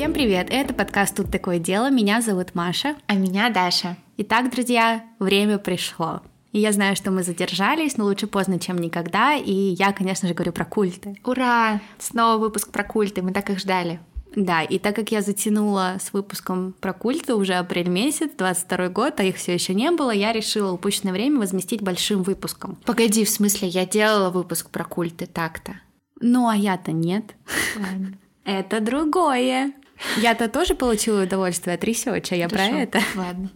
Всем привет! Это подкаст «Тут такое дело». Меня зовут Маша. А меня Даша. Итак, друзья, время пришло. И я знаю, что мы задержались, но лучше поздно, чем никогда. И я, конечно же, говорю про культы. Ура! Снова выпуск про культы, мы так их ждали. Да, и так как я затянула с выпуском про культы уже апрель месяц, 22 год, а их все еще не было, я решила упущенное время возместить большим выпуском. Погоди, в смысле, я делала выпуск про культы так-то. Ну, а я-то нет. Ладно. Это другое. Я-то тоже получила удовольствие от ресерча, я Хорошо, про это. Ладно.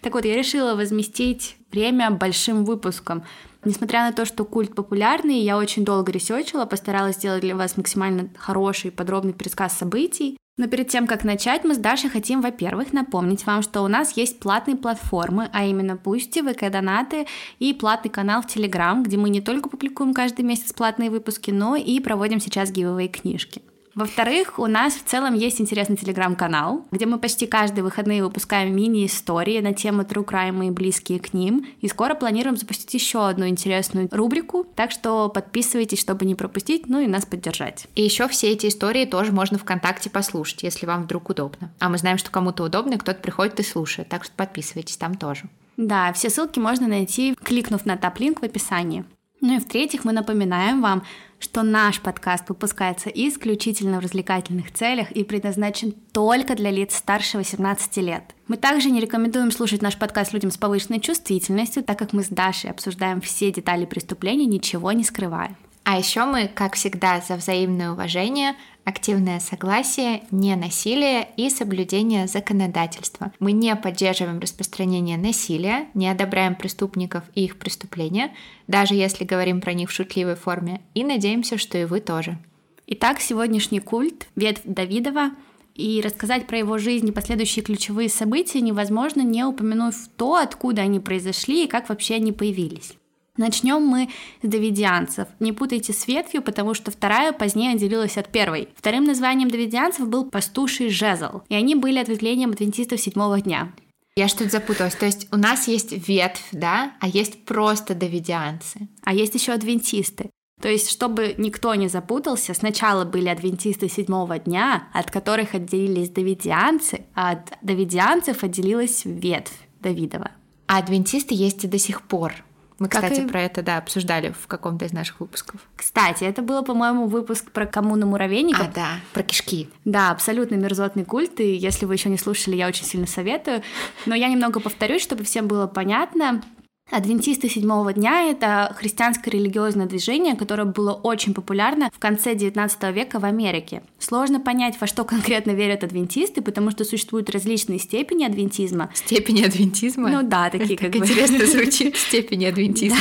Так вот, я решила возместить время большим выпуском. Несмотря на то, что культ популярный, я очень долго ресерчила, постаралась сделать для вас максимально хороший и подробный пересказ событий. Но перед тем, как начать, мы с Дашей хотим, во-первых, напомнить вам, что у нас есть платные платформы, а именно Бусти, ВК-донаты и платный канал в Телеграм, где мы не только публикуем каждый месяц платные выпуски, но и проводим сейчас гивовые книжки. Во-вторых, у нас в целом есть интересный телеграм-канал, где мы почти каждые выходные выпускаем мини-истории на тему True Crime и близкие к ним. И скоро планируем запустить еще одну интересную рубрику, так что подписывайтесь, чтобы не пропустить, ну и нас поддержать. И еще все эти истории тоже можно ВКонтакте послушать, если вам вдруг удобно. А мы знаем, что кому-то удобно, и кто-то приходит и слушает, так что подписывайтесь там тоже. Да, все ссылки можно найти, кликнув на топ-линк в описании. Ну и в-третьих, мы напоминаем вам, что наш подкаст выпускается исключительно в развлекательных целях и предназначен только для лиц старше 18 лет. Мы также не рекомендуем слушать наш подкаст людям с повышенной чувствительностью, так как мы с Дашей обсуждаем все детали преступления, ничего не скрывая. А еще мы, как всегда, за взаимное уважение, активное согласие, не насилие и соблюдение законодательства. Мы не поддерживаем распространение насилия, не одобряем преступников и их преступления, даже если говорим про них в шутливой форме, и надеемся, что и вы тоже. Итак, сегодняшний культ — ветвь Давидова, и рассказать про его жизнь и последующие ключевые события невозможно, не упомянув то, откуда они произошли и как вообще они появились. Начнем мы с давидианцев. Не путайте с ветвью, потому что вторая позднее отделилась от первой. Вторым названием давидианцев был пастуший жезл, и они были ответвлением адвентистов седьмого дня. Я что-то запуталась. То есть у нас есть ветвь, да, а есть просто давидианцы. А есть еще адвентисты. То есть, чтобы никто не запутался, сначала были адвентисты седьмого дня, от которых отделились давидианцы, а от давидианцев отделилась ветвь Давидова. А адвентисты есть и до сих пор. Мы, кстати, и- про это, да, обсуждали в каком-то из наших выпусков. Кстати, это было, по-моему, выпуск про коммуну муравейников. А, да, про кишки. Да, абсолютно мерзотный культ, и если вы еще не слушали, я очень сильно советую. Но я немного повторюсь, чтобы всем было понятно. Адвентисты седьмого дня — это христианское религиозное движение, которое было очень популярно в конце XIX века в Америке. Сложно понять, во что конкретно верят адвентисты, потому что существуют различные степени адвентизма. Степени адвентизма. Ну да, такие как бы... интересно звучит степени адвентизма.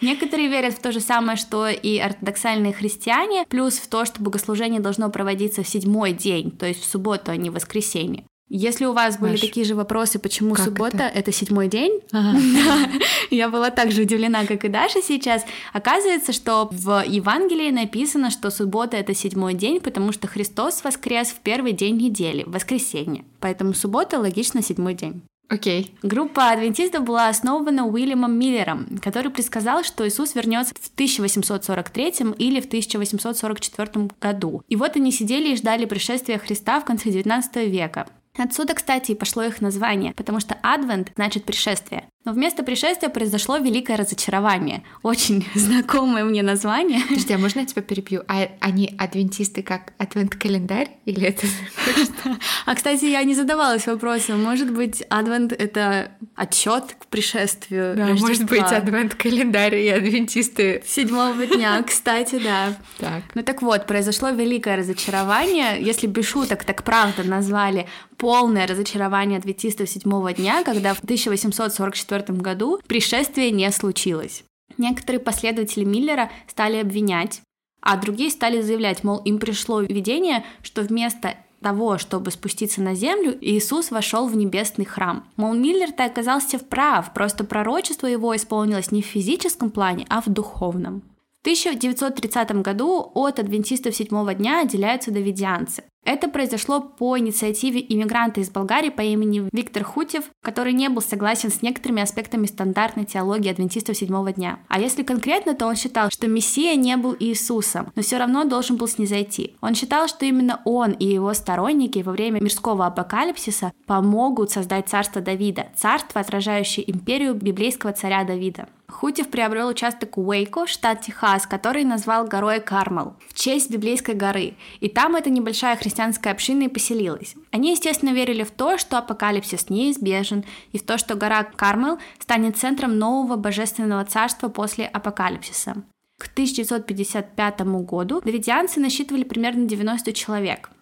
Некоторые верят в то же самое, что и ортодоксальные христиане, плюс в то, что богослужение должно проводиться в седьмой день, то есть в субботу, а не в воскресенье. Если у вас были Маш, такие же вопросы, почему суббота это? седьмой день, Ага. я была так же удивлена, как и Даша сейчас. Оказывается, что в Евангелии написано, что суббота это седьмой день, потому что Христос воскрес в первый день недели, в воскресенье. Поэтому суббота логично седьмой день. Окей. Группа адвентистов была основана Уильямом Миллером, который предсказал, что Иисус вернется в 1843 или в 1844 году. И вот они сидели и ждали пришествия Христа в конце 19 века. Отсюда, кстати, и пошло их название, потому что адвент значит пришествие. Но вместо пришествия произошло великое разочарование. Очень знакомое мне название. Подожди, а можно я тебя перебью? А они адвентисты как адвент-календарь? Или это... А, кстати, я не задавалась вопросом, может быть, адвент — это отчет к пришествию Да, может быть, адвент-календарь и адвентисты. Седьмого дня, кстати, да. Так. Ну так вот, произошло великое разочарование. Если без шуток, так правда назвали полное разочарование адвентистов седьмого дня, когда в 1844 году пришествие не случилось. Некоторые последователи Миллера стали обвинять, а другие стали заявлять, мол, им пришло видение, что вместо того, чтобы спуститься на землю, Иисус вошел в небесный храм. Мол, Миллер-то оказался вправ, просто пророчество его исполнилось не в физическом плане, а в духовном. В 1930 году от адвентистов седьмого дня отделяются давидианцы. Это произошло по инициативе иммигранта из Болгарии по имени Виктор Хутев, который не был согласен с некоторыми аспектами стандартной теологии адвентистов седьмого дня. А если конкретно, то он считал, что Мессия не был Иисусом, но все равно должен был снизойти. Он считал, что именно он и его сторонники во время мирского апокалипсиса помогут создать царство Давида, царство, отражающее империю библейского царя Давида. Хутев приобрел участок Уэйко, штат Техас, который назвал горой Кармел в честь библейской горы, и там эта небольшая христианская община и поселилась. Они, естественно, верили в то, что апокалипсис неизбежен, и в то, что гора Кармел станет центром нового божественного царства после апокалипсиса. К 1955 году давидианцы насчитывали примерно 90 человек –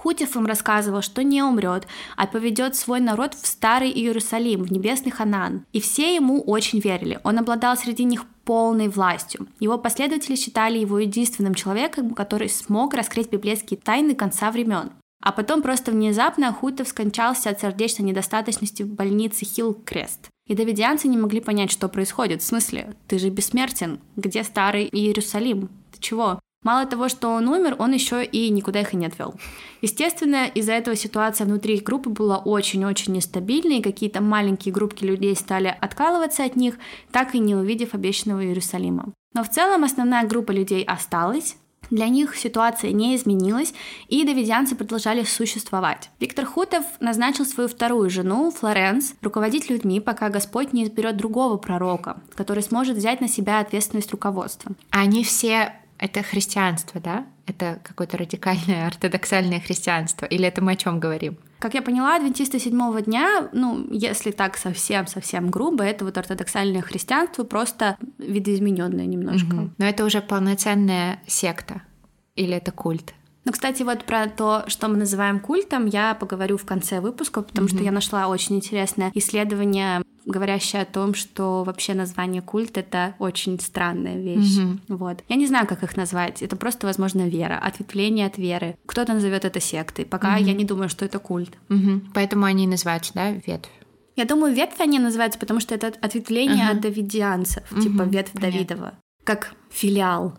Хутев им рассказывал, что не умрет, а поведет свой народ в Старый Иерусалим, в небесный Ханаан. И все ему очень верили. Он обладал среди них полной властью. Его последователи считали его единственным человеком, который смог раскрыть библейские тайны конца времен. А потом просто внезапно Хутев скончался от сердечной недостаточности в больнице Хилл-Крест. И давидианцы не могли понять, что происходит. В смысле, ты же бессмертен. Где старый Иерусалим? Ты чего? Мало того, что он умер, он еще и никуда их и не отвел. Естественно, из-за этого ситуация внутри их группы была очень-очень нестабильной, и какие-то маленькие группки людей стали откалываться от них, так и не увидев обещанного Иерусалима. Но в целом основная группа людей осталась, для них ситуация не изменилась, и давидианцы продолжали существовать. Виктор Хутов назначил свою вторую жену, Флоренс, руководить людьми, пока Господь не изберет другого пророка, который сможет взять на себя ответственность руководства. Они все это христианство, да? Это какое-то радикальное ортодоксальное христианство? Или это мы о чем говорим? Как я поняла, адвентисты седьмого дня, ну, если так совсем-совсем грубо, это вот ортодоксальное христианство, просто видоизмененное немножко. Угу. Но это уже полноценная секта или это культ? Ну, кстати, вот про то, что мы называем культом, я поговорю в конце выпуска, потому mm-hmm. что я нашла очень интересное исследование, говорящее о том, что вообще название культ это очень странная вещь. Mm-hmm. Вот. Я не знаю, как их назвать. Это просто, возможно, вера, ответвление от веры. Кто-то назовет это сектой. Пока mm-hmm. я не думаю, что это культ. Mm-hmm. Поэтому они называются, да, ветвь. Я думаю, ветвь они называются, потому что это ответвление uh-huh. от давидианцев, uh-huh. типа ветвь Понятно. Давидова, как филиал.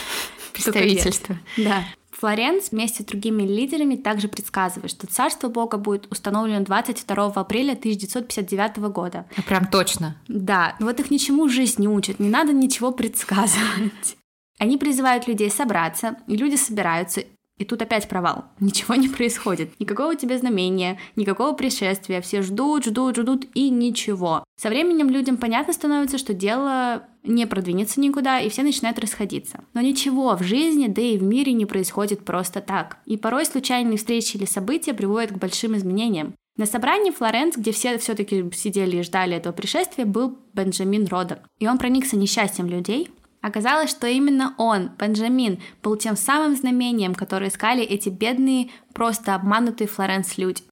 Представительство. Да. Флоренс вместе с другими лидерами также предсказывает, что царство Бога будет установлено 22 апреля 1959 года. А прям точно. Да, вот их ничему жизнь не учит, не надо ничего предсказывать. Они призывают людей собраться, и люди собираются, и тут опять провал. Ничего не происходит. Никакого тебе знамения, никакого пришествия. Все ждут, ждут, ждут и ничего. Со временем людям понятно становится, что дело не продвинется никуда, и все начинают расходиться. Но ничего в жизни, да и в мире не происходит просто так. И порой случайные встречи или события приводят к большим изменениям. На собрании Флоренс, где все все-таки сидели и ждали этого пришествия, был Бенджамин Родер. И он проникся несчастьем людей, Оказалось, что именно он, Бенджамин, был тем самым знамением, которое искали эти бедные, просто обманутые Флоренс люди.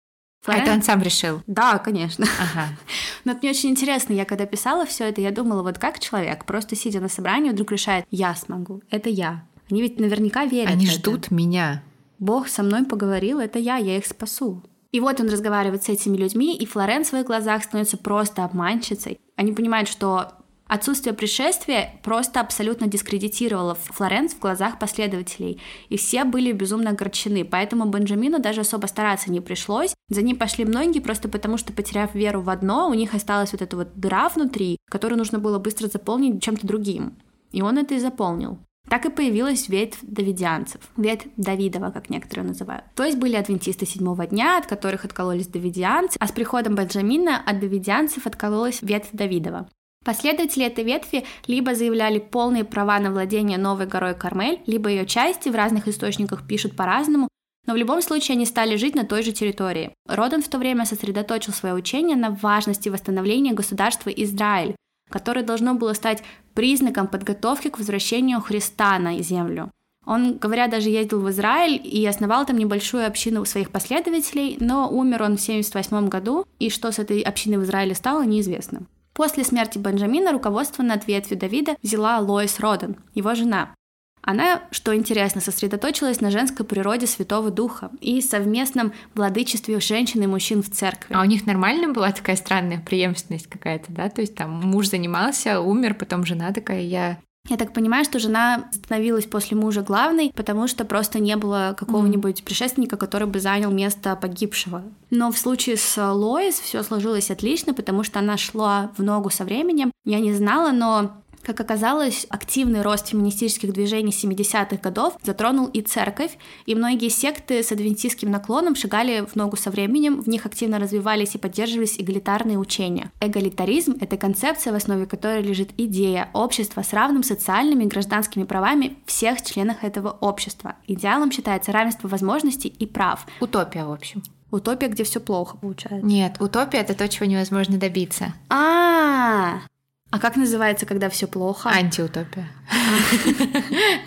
Флоренс... А это он сам решил? Да, конечно. Ага. Но это мне очень интересно, я когда писала все это, я думала, вот как человек, просто сидя на собрании, вдруг решает, я смогу, это я. Они ведь наверняка верят Они ждут меня. Бог со мной поговорил, это я, я их спасу. И вот он разговаривает с этими людьми, и Флорен в своих глазах становится просто обманщицей. Они понимают, что Отсутствие пришествия просто абсолютно дискредитировало Флоренс в глазах последователей, и все были безумно огорчены, поэтому Бенджамину даже особо стараться не пришлось. За ним пошли многие просто потому, что потеряв веру в одно, у них осталась вот эта вот дыра внутри, которую нужно было быстро заполнить чем-то другим. И он это и заполнил. Так и появилась ветвь давидианцев, ветвь Давидова, как некоторые называют. То есть были адвентисты седьмого дня, от которых откололись давидианцы, а с приходом Бенджамина от давидианцев откололась ветвь Давидова. Последователи этой ветви либо заявляли полные права на владение новой горой Кармель, либо ее части в разных источниках пишут по-разному, но в любом случае они стали жить на той же территории. Роден в то время сосредоточил свое учение на важности восстановления государства Израиль, которое должно было стать признаком подготовки к возвращению Христа на землю. Он, говоря, даже ездил в Израиль и основал там небольшую общину своих последователей, но умер он в 1978 году, и что с этой общиной в Израиле стало, неизвестно. После смерти Бенджамина руководство над ветвью Давида взяла Лоис Роден, его жена. Она, что интересно, сосредоточилась на женской природе Святого Духа и совместном владычестве женщин и мужчин в церкви. А у них нормально была такая странная преемственность какая-то, да? То есть там муж занимался, умер, потом жена такая, я Я так понимаю, что жена становилась после мужа главной, потому что просто не было какого-нибудь предшественника, который бы занял место погибшего. Но в случае с Лоис все сложилось отлично, потому что она шла в ногу со временем. Я не знала, но как оказалось, активный рост феминистических движений 70-х годов затронул и церковь, и многие секты с адвентистским наклоном шагали в ногу со временем, в них активно развивались и поддерживались эгалитарные учения. Эгалитаризм — это концепция, в основе которой лежит идея общества с равным социальными и гражданскими правами всех членов этого общества. Идеалом считается равенство возможностей и прав. Утопия, в общем. Утопия, где все плохо получается. Нет, утопия это то, чего невозможно добиться. А, а как называется, когда все плохо? Антиутопия.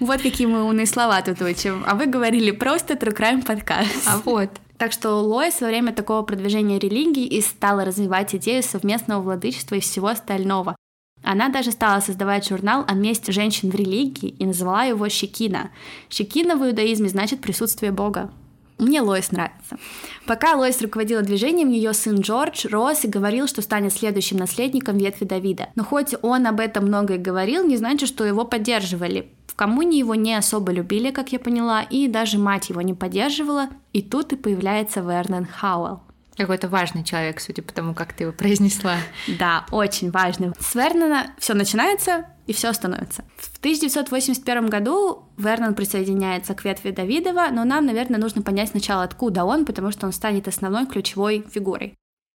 Вот какие мы умные слова тут учим. А вы говорили просто True Crime подкаст. А вот. Так что Лоис во время такого продвижения религии и стала развивать идею совместного владычества и всего остального. Она даже стала создавать журнал о месте женщин в религии и назвала его Щекина. Щекина в иудаизме значит присутствие Бога. Мне Лоис нравится. Пока Лоис руководила движением, ее сын Джордж рос и говорил, что станет следующим наследником ветви Давида. Но хоть он об этом много и говорил, не значит, что его поддерживали. В коммуне его не особо любили, как я поняла, и даже мать его не поддерживала. И тут и появляется Вернон Хауэлл. Какой-то важный человек, судя по тому, как ты его произнесла. Да, очень важный. С Вернона все начинается, и все становится. В 1981 году Вернон присоединяется к ветви Давидова, но нам, наверное, нужно понять сначала, откуда он, потому что он станет основной ключевой фигурой.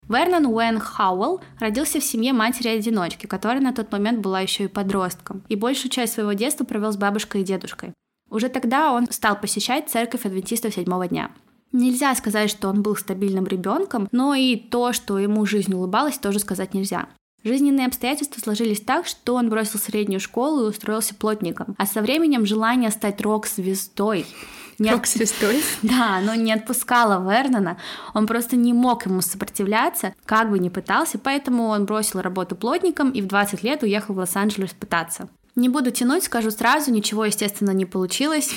Вернон Уэн Хауэлл родился в семье матери-одиночки, которая на тот момент была еще и подростком, и большую часть своего детства провел с бабушкой и дедушкой. Уже тогда он стал посещать церковь адвентистов седьмого дня. Нельзя сказать, что он был стабильным ребенком, но и то, что ему жизнь улыбалась, тоже сказать нельзя. Жизненные обстоятельства сложились так, что он бросил среднюю школу и устроился плотником. А со временем желание стать рок-звездой не Рок-звездой? Да, оно не отпускало Вернона. Он просто не мог ему сопротивляться, как бы ни пытался, поэтому он бросил работу плотником и в 20 лет уехал в Лос-Анджелес пытаться. Не буду тянуть, скажу сразу, ничего, естественно, не получилось.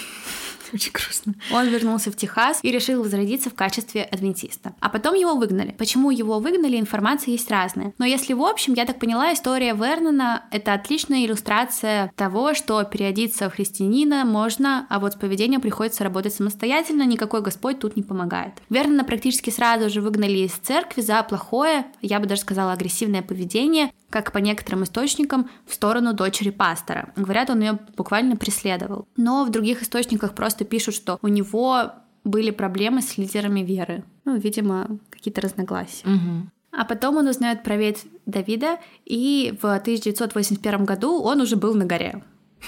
Очень грустно. Он вернулся в Техас и решил возродиться в качестве адвентиста. А потом его выгнали. Почему его выгнали, информация есть разная. Но если в общем, я так поняла, история Вернона — это отличная иллюстрация того, что переодиться в христианина можно, а вот с поведением приходится работать самостоятельно, никакой Господь тут не помогает. Вернона практически сразу же выгнали из церкви за плохое, я бы даже сказала, агрессивное поведение, как по некоторым источникам, в сторону дочери пастора. Говорят, он ее буквально преследовал. Но в других источниках просто пишут, что у него были проблемы с лидерами веры. Ну, видимо, какие-то разногласия. Угу. А потом он узнает про ветвь Давида, и в 1981 году он уже был на горе.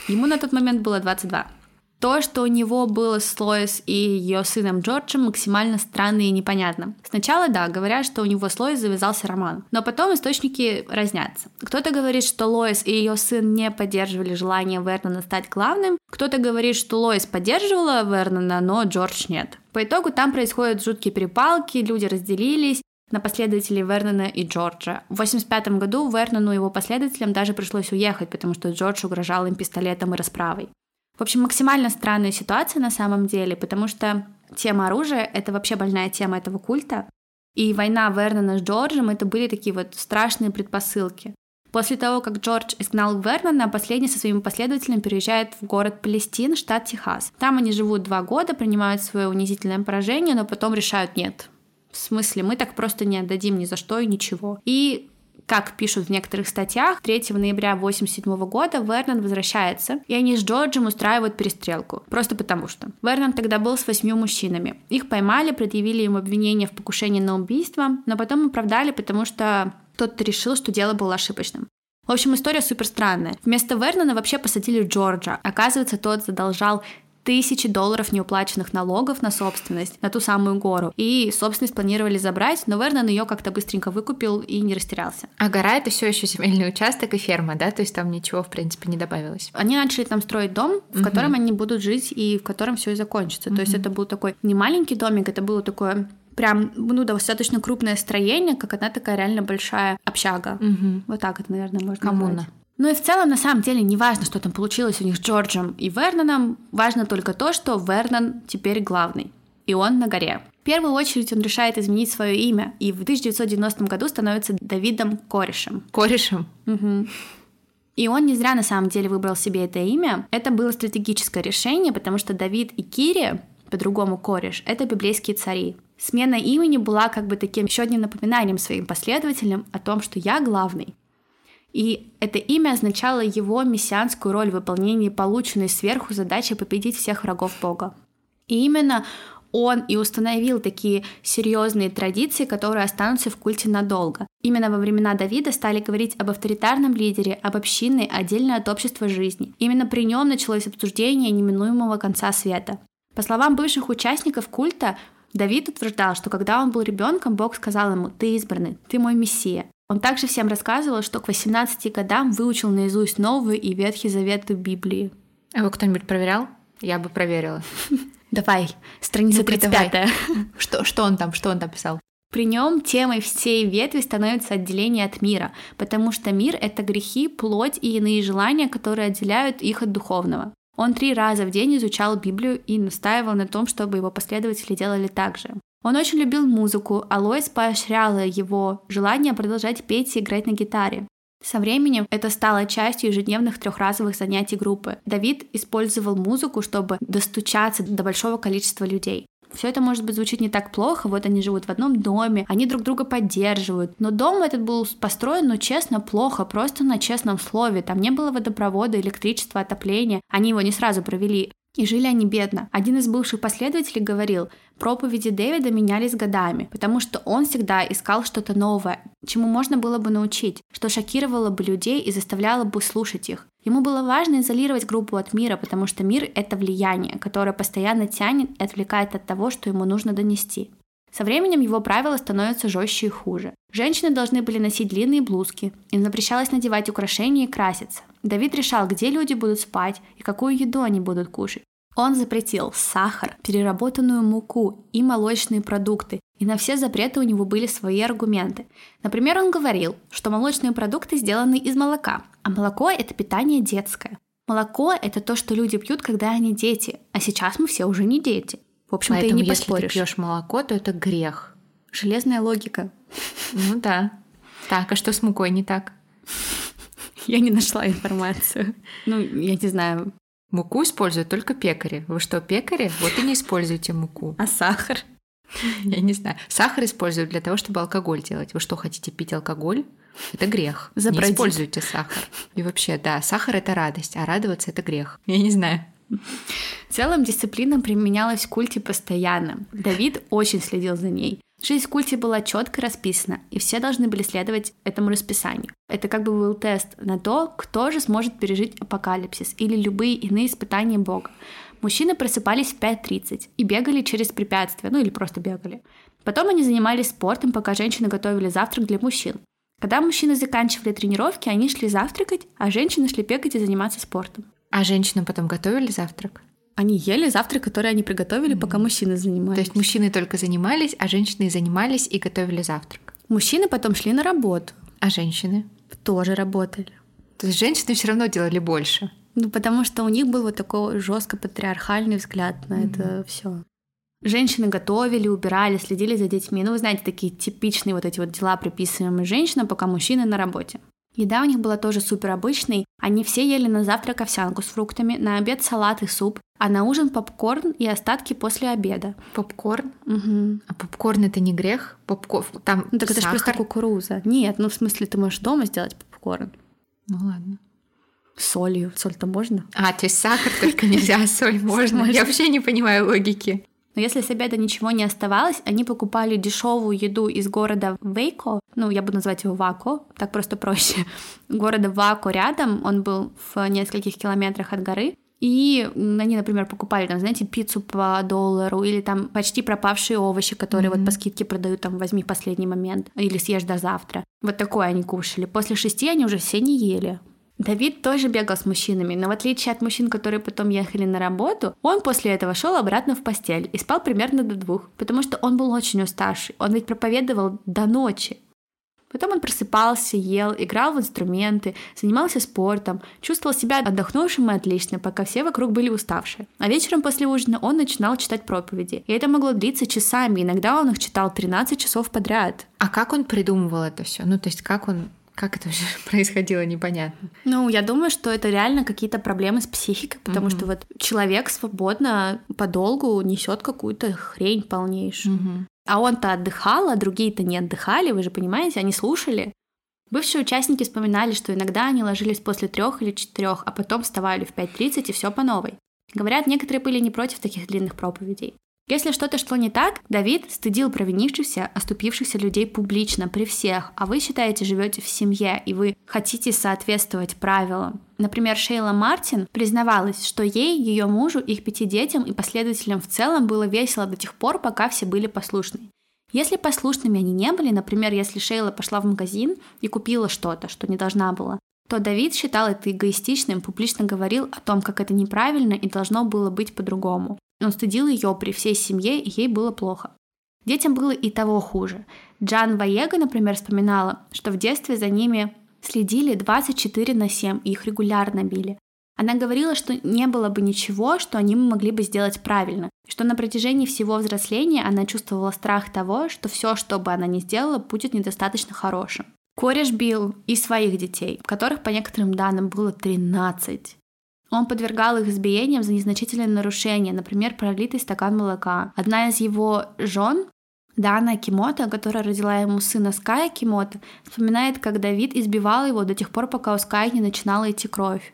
Ему на тот момент было 22. То, что у него было с Лоис и ее сыном Джорджем, максимально странно и непонятно. Сначала, да, говорят, что у него с Лоис завязался роман, но потом источники разнятся. Кто-то говорит, что Лоис и ее сын не поддерживали желание Вернона стать главным, кто-то говорит, что Лоис поддерживала Вернона, но Джордж нет. По итогу там происходят жуткие перепалки, люди разделились, на последователей Вернона и Джорджа. В 1985 году Вернону и его последователям даже пришлось уехать, потому что Джордж угрожал им пистолетом и расправой. В общем, максимально странная ситуация на самом деле, потому что тема оружия — это вообще больная тема этого культа. И война Вернона с Джорджем — это были такие вот страшные предпосылки. После того, как Джордж изгнал Вернона, последний со своими последователями переезжает в город Палестин, штат Техас. Там они живут два года, принимают свое унизительное поражение, но потом решают «нет». В смысле, мы так просто не отдадим ни за что и ничего. И как пишут в некоторых статьях, 3 ноября 1987 года Вернон возвращается, и они с Джорджем устраивают перестрелку. Просто потому что. Вернон тогда был с восьмью мужчинами. Их поймали, предъявили им обвинение в покушении на убийство, но потом оправдали, потому что тот решил, что дело было ошибочным. В общем, история супер странная. Вместо Вернона вообще посадили Джорджа. Оказывается, тот задолжал тысячи долларов неуплаченных налогов на собственность, на ту самую гору. И собственность планировали забрать, но Вернон ее как-то быстренько выкупил и не растерялся. А гора — это все еще земельный участок и ферма, да? То есть там ничего, в принципе, не добавилось. Они начали там строить дом, в угу. котором они будут жить и в котором все и закончится. Угу. То есть это был такой не маленький домик, это было такое прям, ну, достаточно крупное строение, как одна такая реально большая общага. Угу. Вот так это, наверное, можно Коммуна. назвать. Ну и в целом, на самом деле, не важно, что там получилось у них с Джорджем и Верноном, важно только то, что Вернон теперь главный, и он на горе. В первую очередь он решает изменить свое имя, и в 1990 году становится Давидом Корешем. Корешем? Угу. И он не зря на самом деле выбрал себе это имя. Это было стратегическое решение, потому что Давид и Кири, по-другому кореш, это библейские цари. Смена имени была как бы таким еще одним напоминанием своим последователям о том, что я главный. И это имя означало его мессианскую роль в выполнении полученной сверху задачи победить всех врагов Бога. И именно он и установил такие серьезные традиции, которые останутся в культе надолго. Именно во времена Давида стали говорить об авторитарном лидере, об общинной, отдельно от общества жизни. Именно при нем началось обсуждение неминуемого конца света. По словам бывших участников культа, Давид утверждал, что когда он был ребенком, Бог сказал ему «Ты избранный, ты мой мессия». Он также всем рассказывал, что к 18 годам выучил наизусть Новый и Ветхий Заветы Библии. А его кто-нибудь проверял? Я бы проверила. Давай, страница ну 35. Что, что он там, что он там писал? При нем темой всей ветви становится отделение от мира, потому что мир — это грехи, плоть и иные желания, которые отделяют их от духовного. Он три раза в день изучал Библию и настаивал на том, чтобы его последователи делали так же. Он очень любил музыку, а Лоис поощряла его желание продолжать петь и играть на гитаре. Со временем это стало частью ежедневных трехразовых занятий группы. Давид использовал музыку, чтобы достучаться до большого количества людей. Все это, может быть, звучит не так плохо, вот они живут в одном доме, они друг друга поддерживают. Но дом этот был построен, ну, честно, плохо, просто на честном слове. Там не было водопровода, электричества, отопления. Они его не сразу провели. И жили они бедно. Один из бывших последователей говорил, проповеди Дэвида менялись годами, потому что он всегда искал что-то новое, чему можно было бы научить, что шокировало бы людей и заставляло бы слушать их. Ему было важно изолировать группу от мира, потому что мир — это влияние, которое постоянно тянет и отвлекает от того, что ему нужно донести. Со временем его правила становятся жестче и хуже. Женщины должны были носить длинные блузки, им запрещалось надевать украшения и краситься. Давид решал, где люди будут спать и какую еду они будут кушать. Он запретил сахар, переработанную муку и молочные продукты, и на все запреты у него были свои аргументы. Например, он говорил, что молочные продукты сделаны из молока, а молоко – это питание детское. Молоко – это то, что люди пьют, когда они дети, а сейчас мы все уже не дети. В общем, Поэтому, ты не если поспоришь. ты пьешь молоко, то это грех. Железная логика. Ну да. Так, а что с мукой не так? Я не нашла информацию. Ну, я не знаю. Муку используют только пекари. Вы что, пекари? Вот и не используйте муку. А сахар? Я не знаю. Сахар используют для того, чтобы алкоголь делать. Вы что, хотите пить алкоголь? Это грех. Забродить. Не используйте сахар. И вообще, да, сахар — это радость, а радоваться — это грех. Я не знаю. В целом дисциплина применялась в культе постоянно. Давид очень следил за ней. Жизнь в культе была четко расписана, и все должны были следовать этому расписанию. Это как бы был тест на то, кто же сможет пережить апокалипсис или любые иные испытания Бога. Мужчины просыпались в 5.30 и бегали через препятствия, ну или просто бегали. Потом они занимались спортом, пока женщины готовили завтрак для мужчин. Когда мужчины заканчивали тренировки, они шли завтракать, а женщины шли бегать и заниматься спортом. А женщинам потом готовили завтрак? Они ели завтрак, который они приготовили, пока мужчины занимались. То есть мужчины только занимались, а женщины занимались и готовили завтрак. Мужчины потом шли на работу, А женщины? тоже работали. То есть женщины все равно делали больше. Ну, потому что у них был вот такой жестко патриархальный взгляд на это все. Женщины готовили, убирали, следили за детьми. Ну, вы знаете, такие типичные вот эти вот дела, приписываемые женщинам, пока мужчины на работе. Еда у них была тоже супер обычной. Они все ели на завтрак овсянку с фруктами, на обед салат и суп, а на ужин попкорн и остатки после обеда. Попкорн? Мгм. А попкорн это не грех? Попкорн там Ну так это же просто сахар. кукуруза. Нет, ну в смысле ты можешь дома сделать попкорн. Ну ладно. Солью. Соль-то можно? А, то есть сахар только нельзя, а соль можно. Можно. Я вообще не понимаю логики. Но если с обеда ничего не оставалось, они покупали дешевую еду из города Вейко, ну, я буду называть его Вако, так просто проще. Города Вако рядом, он был в нескольких километрах от горы. И они, например, покупали там, знаете, пиццу по доллару или там почти пропавшие овощи, которые вот по скидке продают, там, возьми в последний момент или съешь до завтра. Вот такое они кушали. После шести они уже все не ели. Давид тоже бегал с мужчинами, но в отличие от мужчин, которые потом ехали на работу, он после этого шел обратно в постель и спал примерно до двух, потому что он был очень уставший. Он ведь проповедовал до ночи. Потом он просыпался, ел, играл в инструменты, занимался спортом, чувствовал себя отдохнувшим и отлично, пока все вокруг были уставшие. А вечером после ужина он начинал читать проповеди. И это могло длиться часами, иногда он их читал 13 часов подряд. А как он придумывал это все? Ну, то есть как он Как это вообще происходило, непонятно. Ну, я думаю, что это реально какие-то проблемы с психикой, потому mm-hmm. что вот человек свободно подолгу несет какую-то хрень полнейшую. Mm-hmm. А он-то отдыхал, а другие-то не отдыхали, вы же понимаете, они слушали. Бывшие участники вспоминали, что иногда они ложились после трех или четырех, а потом вставали в 5.30 и все по новой. Говорят, некоторые были не против таких длинных проповедей. Если что-то шло не так, Давид стыдил провинившихся, оступившихся людей публично, при всех, а вы считаете, живете в семье, и вы хотите соответствовать правилам. Например, Шейла Мартин признавалась, что ей, ее мужу, их пяти детям и последователям в целом было весело до тех пор, пока все были послушны. Если послушными они не были, например, если Шейла пошла в магазин и купила что-то, что не должна была, то Давид считал это эгоистичным, публично говорил о том, как это неправильно и должно было быть по-другому. Он стыдил ее при всей семье, и ей было плохо. Детям было и того хуже. Джан Ваега, например, вспоминала, что в детстве за ними следили 24 на 7 и их регулярно били. Она говорила, что не было бы ничего, что они могли бы сделать правильно, что на протяжении всего взросления она чувствовала страх того, что все, что бы она ни сделала, будет недостаточно хорошим. Кореш бил и своих детей, которых по некоторым данным было 13. Он подвергал их избиениям за незначительные нарушения, например, пролитый стакан молока. Одна из его жен, Дана Кимото, которая родила ему сына Ская Кимото, вспоминает, как Давид избивал его до тех пор, пока у Ская не начинала идти кровь.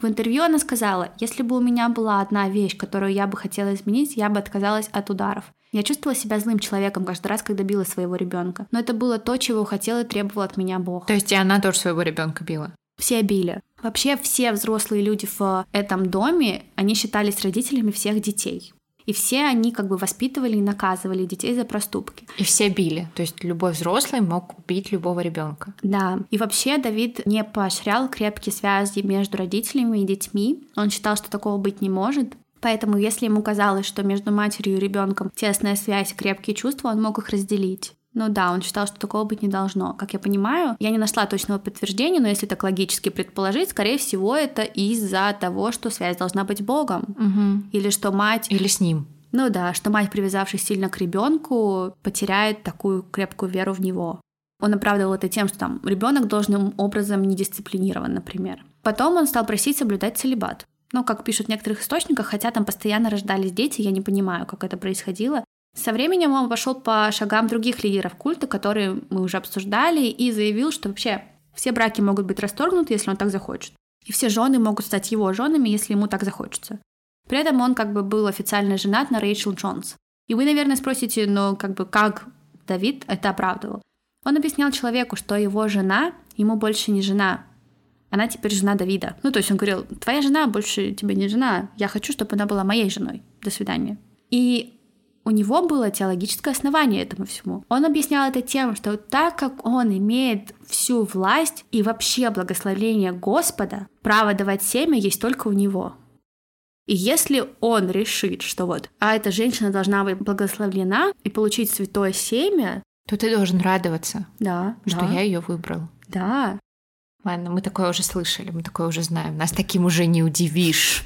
В интервью она сказала, если бы у меня была одна вещь, которую я бы хотела изменить, я бы отказалась от ударов. Я чувствовала себя злым человеком каждый раз, когда била своего ребенка. Но это было то, чего хотел и требовал от меня Бог. То есть и она тоже своего ребенка била? Все били. Вообще все взрослые люди в этом доме, они считались родителями всех детей. И все они как бы воспитывали и наказывали детей за проступки. И все били. То есть любой взрослый мог бить любого ребенка. Да. И вообще Давид не поощрял крепкие связи между родителями и детьми. Он считал, что такого быть не может. Поэтому, если ему казалось, что между матерью и ребенком тесная связь, крепкие чувства, он мог их разделить. Ну да, он считал, что такого быть не должно. Как я понимаю, я не нашла точного подтверждения, но если так логически предположить, скорее всего, это из-за того, что связь должна быть Богом. Угу. Или что мать... Или с ним. Ну да, что мать, привязавшись сильно к ребенку, потеряет такую крепкую веру в него. Он оправдывал это тем, что там ребенок должным образом не дисциплинирован, например. Потом он стал просить соблюдать целебат. Ну, как пишут в некоторых источниках, хотя там постоянно рождались дети, я не понимаю, как это происходило. Со временем он пошел по шагам других лидеров культа, которые мы уже обсуждали, и заявил, что вообще все браки могут быть расторгнуты, если он так захочет. И все жены могут стать его женами, если ему так захочется. При этом он как бы был официально женат на Рэйчел Джонс. И вы, наверное, спросите, ну как бы как Давид это оправдывал? Он объяснял человеку, что его жена ему больше не жена, она теперь жена Давида. Ну, то есть он говорил, твоя жена больше тебе не жена, я хочу, чтобы она была моей женой. До свидания. И у него было теологическое основание этому всему. Он объяснял это тем, что так как он имеет всю власть и вообще благословение Господа, право давать семя есть только у него. И если он решит, что вот, а эта женщина должна быть благословлена и получить святое семя, то ты должен радоваться, да, что да. я ее выбрал. Да, Ладно, мы такое уже слышали, мы такое уже знаем. Нас таким уже не удивишь.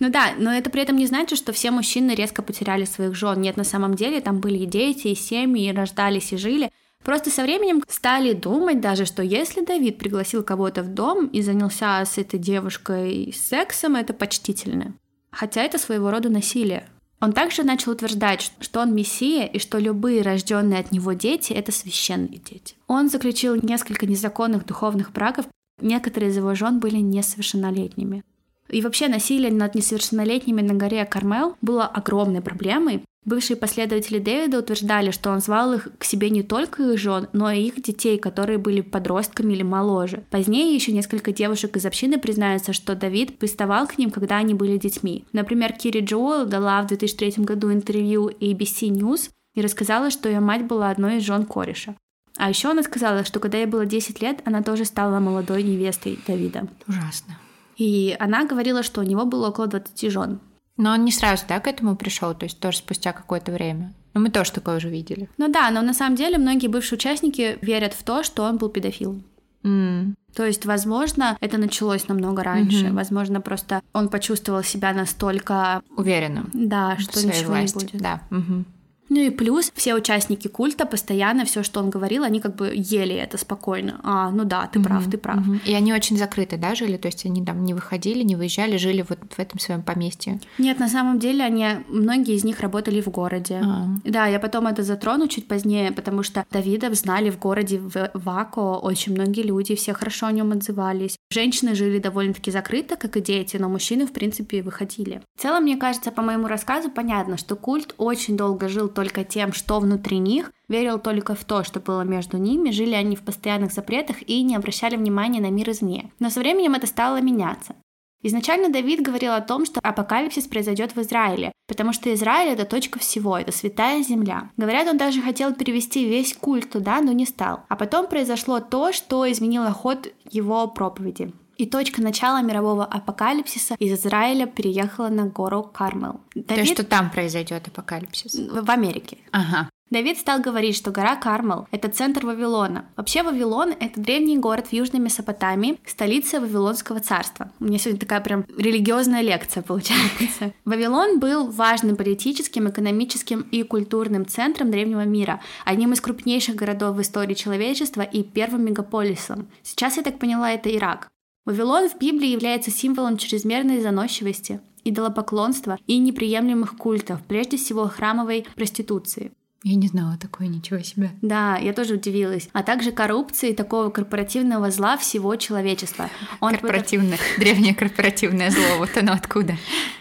Ну да, но это при этом не значит, что все мужчины резко потеряли своих жен. Нет, на самом деле там были и дети, и семьи, и рождались, и жили. Просто со временем стали думать даже, что если Давид пригласил кого-то в дом и занялся с этой девушкой сексом, это почтительно. Хотя это своего рода насилие. Он также начал утверждать, что он мессия и что любые рожденные от него дети — это священные дети. Он заключил несколько незаконных духовных браков, Некоторые из его жен были несовершеннолетними. И вообще насилие над несовершеннолетними на горе Кармел было огромной проблемой. Бывшие последователи Дэвида утверждали, что он звал их к себе не только их жен, но и их детей, которые были подростками или моложе. Позднее еще несколько девушек из общины признаются, что Давид приставал к ним, когда они были детьми. Например, Кири Джоуэлл дала в 2003 году интервью ABC News и рассказала, что ее мать была одной из жен кореша. А еще она сказала, что когда ей было 10 лет, она тоже стала молодой невестой Давида. Ужасно. И она говорила, что у него было около 20 жен. Но он не сразу, да, к этому пришел, то есть тоже спустя какое-то время. Но мы тоже такое уже видели. Ну да, но на самом деле многие бывшие участники верят в то, что он был педофилом. Mm. То есть, возможно, это началось намного раньше. Mm-hmm. Возможно, просто он почувствовал себя настолько уверенным. Да, что ничего власти. не будет. Да. Угу. Ну и плюс все участники культа постоянно все, что он говорил, они как бы ели это спокойно. А, ну да, ты прав, Мгм, ты прав. мгм. И они очень закрыты, да, жили? То есть они там не выходили, не выезжали, жили вот в этом своем поместье. Нет, на самом деле они, многие из них работали в городе. А. Да, я потом это затрону чуть позднее, потому что Давида знали в городе в Вако очень многие люди, все хорошо о нем отзывались. Женщины жили довольно-таки закрыто, как и дети, но мужчины, в принципе, выходили. В целом, мне кажется, по моему рассказу понятно, что культ очень долго жил только тем, что внутри них, верил только в то, что было между ними, жили они в постоянных запретах и не обращали внимания на мир извне. Но со временем это стало меняться. Изначально Давид говорил о том, что апокалипсис произойдет в Израиле, потому что Израиль — это точка всего, это святая земля. Говорят, он даже хотел перевести весь культ туда, но не стал. А потом произошло то, что изменило ход его проповеди. И точка начала мирового апокалипсиса из Израиля переехала на гору Кармел. То Давид что там произойдет апокалипсис. в Америке. Ага. Давид стал говорить, что гора Кармел — это центр Вавилона. Вообще Вавилон — это древний город в Южной Месопотамии, столица Вавилонского царства. У меня сегодня такая прям религиозная лекция получается. Вавилон был важным политическим, экономическим и культурным центром древнего мира, одним из крупнейших городов в истории человечества и первым мегаполисом. Сейчас, я так поняла, это Ирак. Вавилон в Библии является символом чрезмерной заносчивости, идолопоклонства и неприемлемых культов, прежде всего храмовой проституции. Я не знала такое, ничего себе. Да, я тоже удивилась. А также коррупции такого корпоративного зла всего человечества. Он Корпоративное, древнее корпоративное зло, вот оно откуда.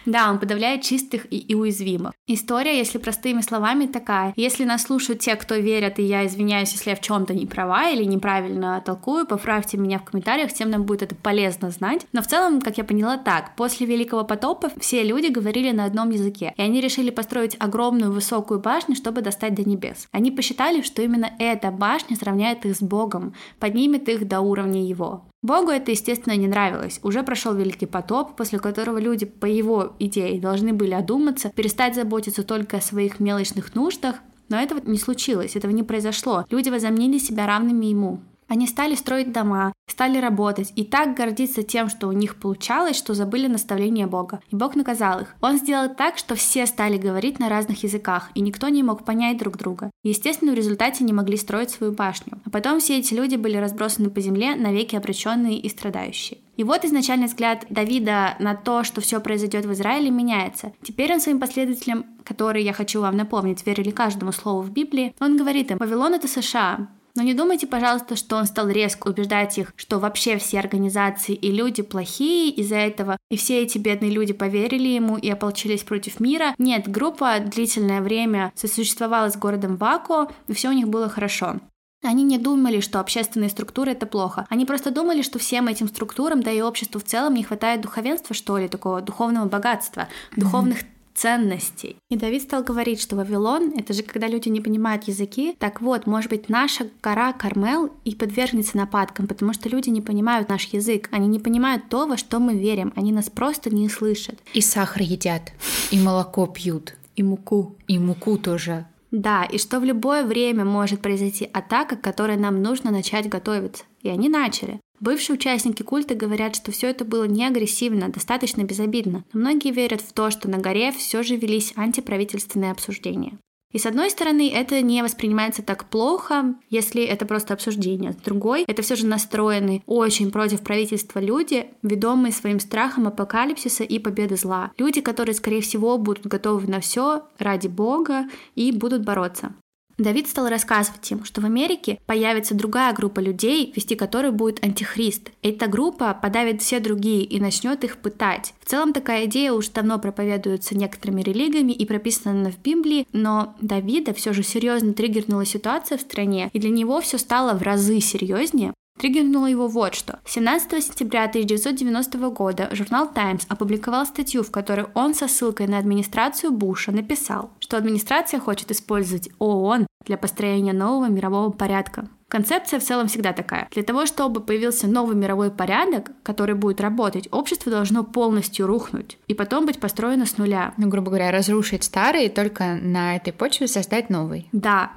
Да, он подавляет чистых и, и уязвимых. История, если простыми словами, такая. Если нас слушают те, кто верят, и я извиняюсь, если я в чем-то не права или неправильно толкую, поправьте меня в комментариях, тем нам будет это полезно знать. Но в целом, как я поняла, так. После Великого потопа все люди говорили на одном языке, и они решили построить огромную высокую башню, чтобы достать до небес. Они посчитали, что именно эта башня сравняет их с Богом, поднимет их до уровня Его. Богу это, естественно, не нравилось. Уже прошел Великий потоп, после которого люди, по его идее, должны были одуматься, перестать заботиться только о своих мелочных нуждах, но этого не случилось, этого не произошло. Люди возомнили себя равными ему. Они стали строить дома, стали работать и так гордиться тем, что у них получалось, что забыли наставления Бога. И Бог наказал их. Он сделал так, что все стали говорить на разных языках, и никто не мог понять друг друга. Естественно, в результате не могли строить свою башню. А потом все эти люди были разбросаны по земле, навеки обреченные и страдающие. И вот изначальный взгляд Давида на то, что все произойдет в Израиле, меняется. Теперь он своим последователям, которые, я хочу вам напомнить, верили каждому слову в Библии, он говорит им, Вавилон это США, но не думайте, пожалуйста, что он стал резко убеждать их, что вообще все организации и люди плохие из-за этого, и все эти бедные люди поверили ему и ополчились против мира. Нет, группа длительное время сосуществовала с городом Вако, и все у них было хорошо. Они не думали, что общественные структуры это плохо. Они просто думали, что всем этим структурам, да и обществу в целом не хватает духовенства, что ли, такого духовного богатства, духовных ценностей. И Давид стал говорить, что Вавилон — это же когда люди не понимают языки. Так вот, может быть, наша гора Кармел и подвергнется нападкам, потому что люди не понимают наш язык, они не понимают то, во что мы верим, они нас просто не слышат. И сахар едят, и молоко пьют, И муку. и муку тоже. Да, и что в любое время может произойти атака, к которой нам нужно начать готовиться. И они начали. Бывшие участники культа говорят, что все это было не агрессивно, достаточно безобидно. Но многие верят в то, что на горе все же велись антиправительственные обсуждения. И с одной стороны, это не воспринимается так плохо, если это просто обсуждение. С другой, это все же настроены очень против правительства люди, ведомые своим страхом апокалипсиса и победы зла. Люди, которые, скорее всего, будут готовы на все ради Бога и будут бороться. Давид стал рассказывать им, что в Америке появится другая группа людей, вести которой будет антихрист. Эта группа подавит все другие и начнет их пытать. В целом такая идея уже давно проповедуется некоторыми религиями и прописана в Библии, но Давида все же серьезно триггернула ситуация в стране, и для него все стало в разы серьезнее. Триггернуло его вот что. 17 сентября 1990 года журнал Times опубликовал статью, в которой он со ссылкой на администрацию Буша написал, что администрация хочет использовать ООН для построения нового мирового порядка. Концепция в целом всегда такая. Для того, чтобы появился новый мировой порядок, который будет работать, общество должно полностью рухнуть и потом быть построено с нуля. Ну, грубо говоря, разрушить старый и только на этой почве создать новый. Да,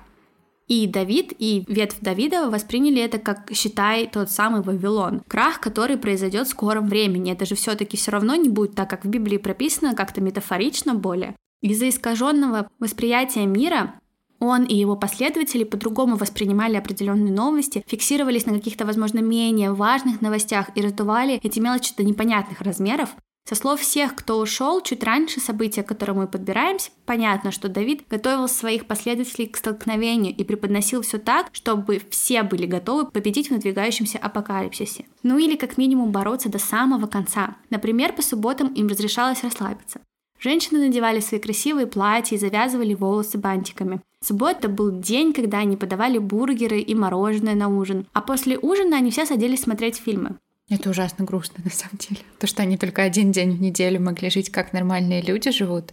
и Давид, и ветвь Давида восприняли это как, считай, тот самый Вавилон. Крах, который произойдет в скором времени. Это же все-таки все равно не будет так, как в Библии прописано, как-то метафорично более. Из-за искаженного восприятия мира он и его последователи по-другому воспринимали определенные новости, фиксировались на каких-то, возможно, менее важных новостях и раздували эти мелочи до непонятных размеров. Со слов всех, кто ушел чуть раньше события, к которым мы подбираемся, понятно, что Давид готовил своих последователей к столкновению и преподносил все так, чтобы все были готовы победить в надвигающемся апокалипсисе. Ну или как минимум бороться до самого конца. Например, по субботам им разрешалось расслабиться. Женщины надевали свои красивые платья и завязывали волосы бантиками. Суббота был день, когда они подавали бургеры и мороженое на ужин. А после ужина они все садились смотреть фильмы. Это ужасно грустно, на самом деле. То, что они только один день в неделю могли жить, как нормальные люди живут.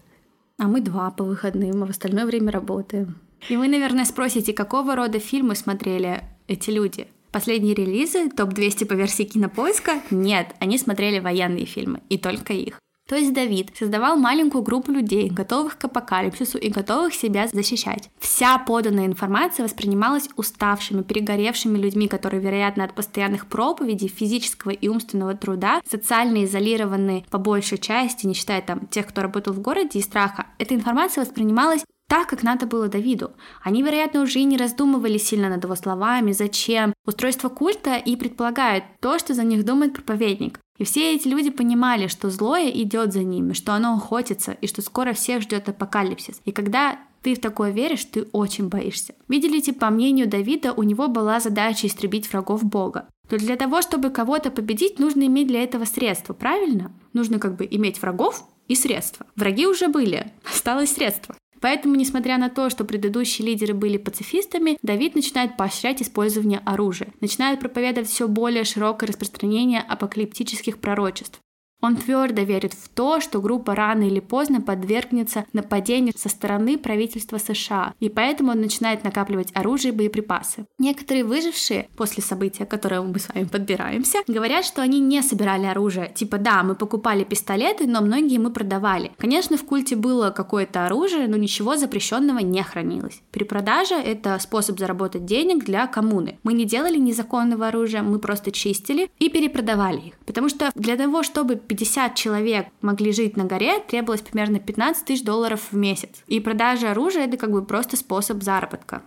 А мы два по выходным, а в остальное время работаем. И вы, наверное, спросите, какого рода фильмы смотрели эти люди? Последние релизы, топ-200 по версии кинопоиска? Нет, они смотрели военные фильмы, и только их. То есть Давид создавал маленькую группу людей, готовых к апокалипсису и готовых себя защищать. Вся поданная информация воспринималась уставшими, перегоревшими людьми, которые, вероятно, от постоянных проповедей, физического и умственного труда, социально изолированные по большей части, не считая там тех, кто работал в городе и страха, эта информация воспринималась так, как надо было Давиду. Они, вероятно, уже и не раздумывали сильно над его словами, зачем. Устройство культа и предполагает то, что за них думает проповедник. И все эти люди понимали, что злое идет за ними, что оно охотится, и что скоро всех ждет апокалипсис. И когда ты в такое веришь, ты очень боишься. Видели, по мнению Давида, у него была задача истребить врагов Бога. То для того, чтобы кого-то победить, нужно иметь для этого средства, правильно? Нужно как бы иметь врагов и средства. Враги уже были, осталось средство. Поэтому, несмотря на то, что предыдущие лидеры были пацифистами, Давид начинает поощрять использование оружия, начинает проповедовать все более широкое распространение апокалиптических пророчеств. Он твердо верит в то, что группа рано или поздно подвергнется нападению со стороны правительства США, и поэтому он начинает накапливать оружие и боеприпасы. Некоторые выжившие после события, к которому мы с вами подбираемся, говорят, что они не собирали оружие. Типа, да, мы покупали пистолеты, но многие мы продавали. Конечно, в культе было какое-то оружие, но ничего запрещенного не хранилось. Перепродажа — это способ заработать денег для коммуны. Мы не делали незаконного оружия, мы просто чистили и перепродавали их. Потому что для того, чтобы 50 человек могли жить на горе, требовалось примерно 15 тысяч долларов в месяц. И продажа оружия — это как бы просто способ заработка.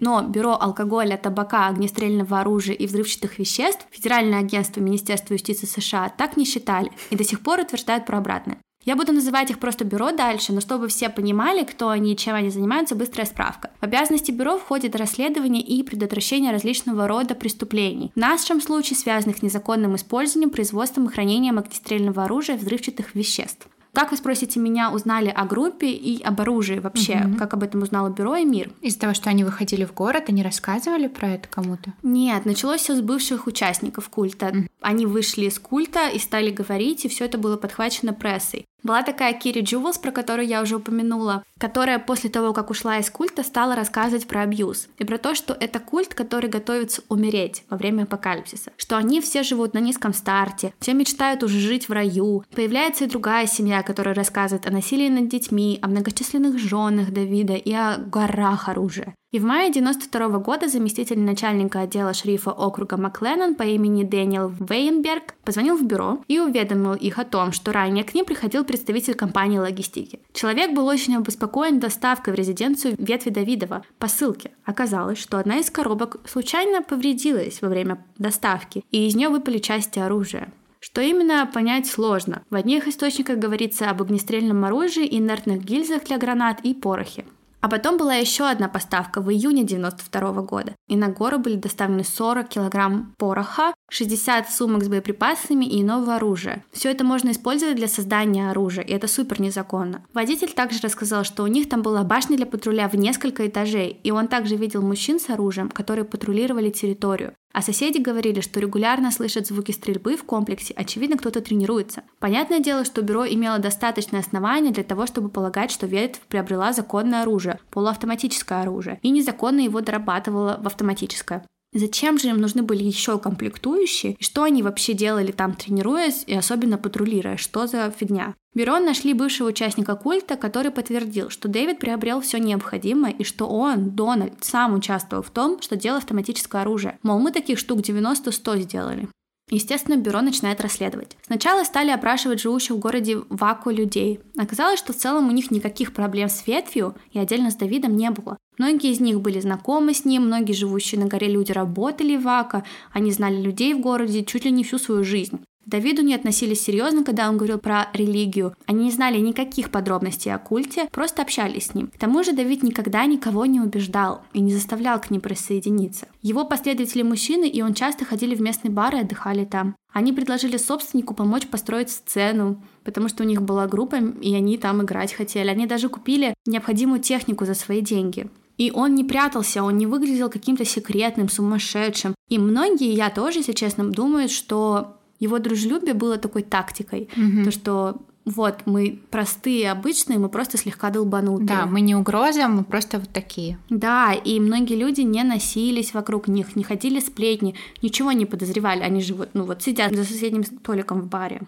Но Бюро алкоголя, табака, огнестрельного оружия и взрывчатых веществ, Федеральное агентство Министерства юстиции США так не считали и до сих пор утверждают про обратное. Я буду называть их просто бюро дальше, но чтобы все понимали, кто они и чем они занимаются, быстрая справка. В обязанности бюро входит расследование и предотвращение различного рода преступлений. В нашем случае связанных с незаконным использованием, производством и хранением огнестрельного оружия и взрывчатых веществ. Как вы спросите меня, узнали о группе и об оружии вообще? Угу. Как об этом узнало бюро и мир? Из-за того, что они выходили в город, они рассказывали про это кому-то? Нет, началось все с бывших участников культа. Угу. Они вышли из культа и стали говорить, и все это было подхвачено прессой. Была такая Кири Джувелс, про которую я уже упомянула, которая после того, как ушла из культа, стала рассказывать про абьюз и про то, что это культ, который готовится умереть во время апокалипсиса, что они все живут на низком старте, все мечтают уже жить в раю. Появляется и другая семья, которая рассказывает о насилии над детьми, о многочисленных женах Давида и о горах оружия. И в мае 92 года заместитель начальника отдела шерифа округа Макленнон по имени Дэниел Вейнберг позвонил в бюро и уведомил их о том, что ранее к ним приходил представитель компании логистики. Человек был очень обеспокоен доставкой в резиденцию ветви Давидова посылки. Оказалось, что одна из коробок случайно повредилась во время доставки, и из нее выпали части оружия. Что именно, понять сложно. В одних источниках говорится об огнестрельном оружии, инертных гильзах для гранат и порохе. А потом была еще одна поставка в июне 92 года, и на гору были доставлены 40 килограмм пороха, 60 сумок с боеприпасами и иного оружия. Все это можно использовать для создания оружия, и это супер незаконно. Водитель также рассказал, что у них там была башня для патруля в несколько этажей, и он также видел мужчин с оружием, которые патрулировали территорию. А соседи говорили, что регулярно слышат звуки стрельбы в комплексе, очевидно, кто-то тренируется. Понятное дело, что бюро имело достаточное основание для того, чтобы полагать, что ветвь приобрела законное оружие, полуавтоматическое оружие, и незаконно его дорабатывала в автоматическое. Зачем же им нужны были еще комплектующие? И что они вообще делали там, тренируясь и особенно патрулируя? Что за фигня? Бюро нашли бывшего участника культа, который подтвердил, что Дэвид приобрел все необходимое и что он, Дональд, сам участвовал в том, что делал автоматическое оружие. Мол, мы таких штук 90-100 сделали. Естественно, бюро начинает расследовать. Сначала стали опрашивать живущих в городе Ваку людей. Оказалось, что в целом у них никаких проблем с ветвью и отдельно с Давидом не было. Многие из них были знакомы с ним, многие живущие на горе люди работали в Вака, они знали людей в городе чуть ли не всю свою жизнь. Давиду не относились серьезно, когда он говорил про религию. Они не знали никаких подробностей о культе, просто общались с ним. К тому же Давид никогда никого не убеждал и не заставлял к ним присоединиться. Его последователи мужчины, и он часто ходили в местные бары и отдыхали там. Они предложили собственнику помочь построить сцену, потому что у них была группа, и они там играть хотели. Они даже купили необходимую технику за свои деньги. И он не прятался, он не выглядел каким-то секретным, сумасшедшим. И многие, я тоже, если честно, думают, что его дружелюбие было такой тактикой, mm-hmm. то что вот мы простые, обычные, мы просто слегка долбанутые. Да, мы не угроза, мы просто вот такие. Да, и многие люди не носились вокруг них, не ходили сплетни, ничего не подозревали, они же вот, ну вот сидят за соседним столиком в баре.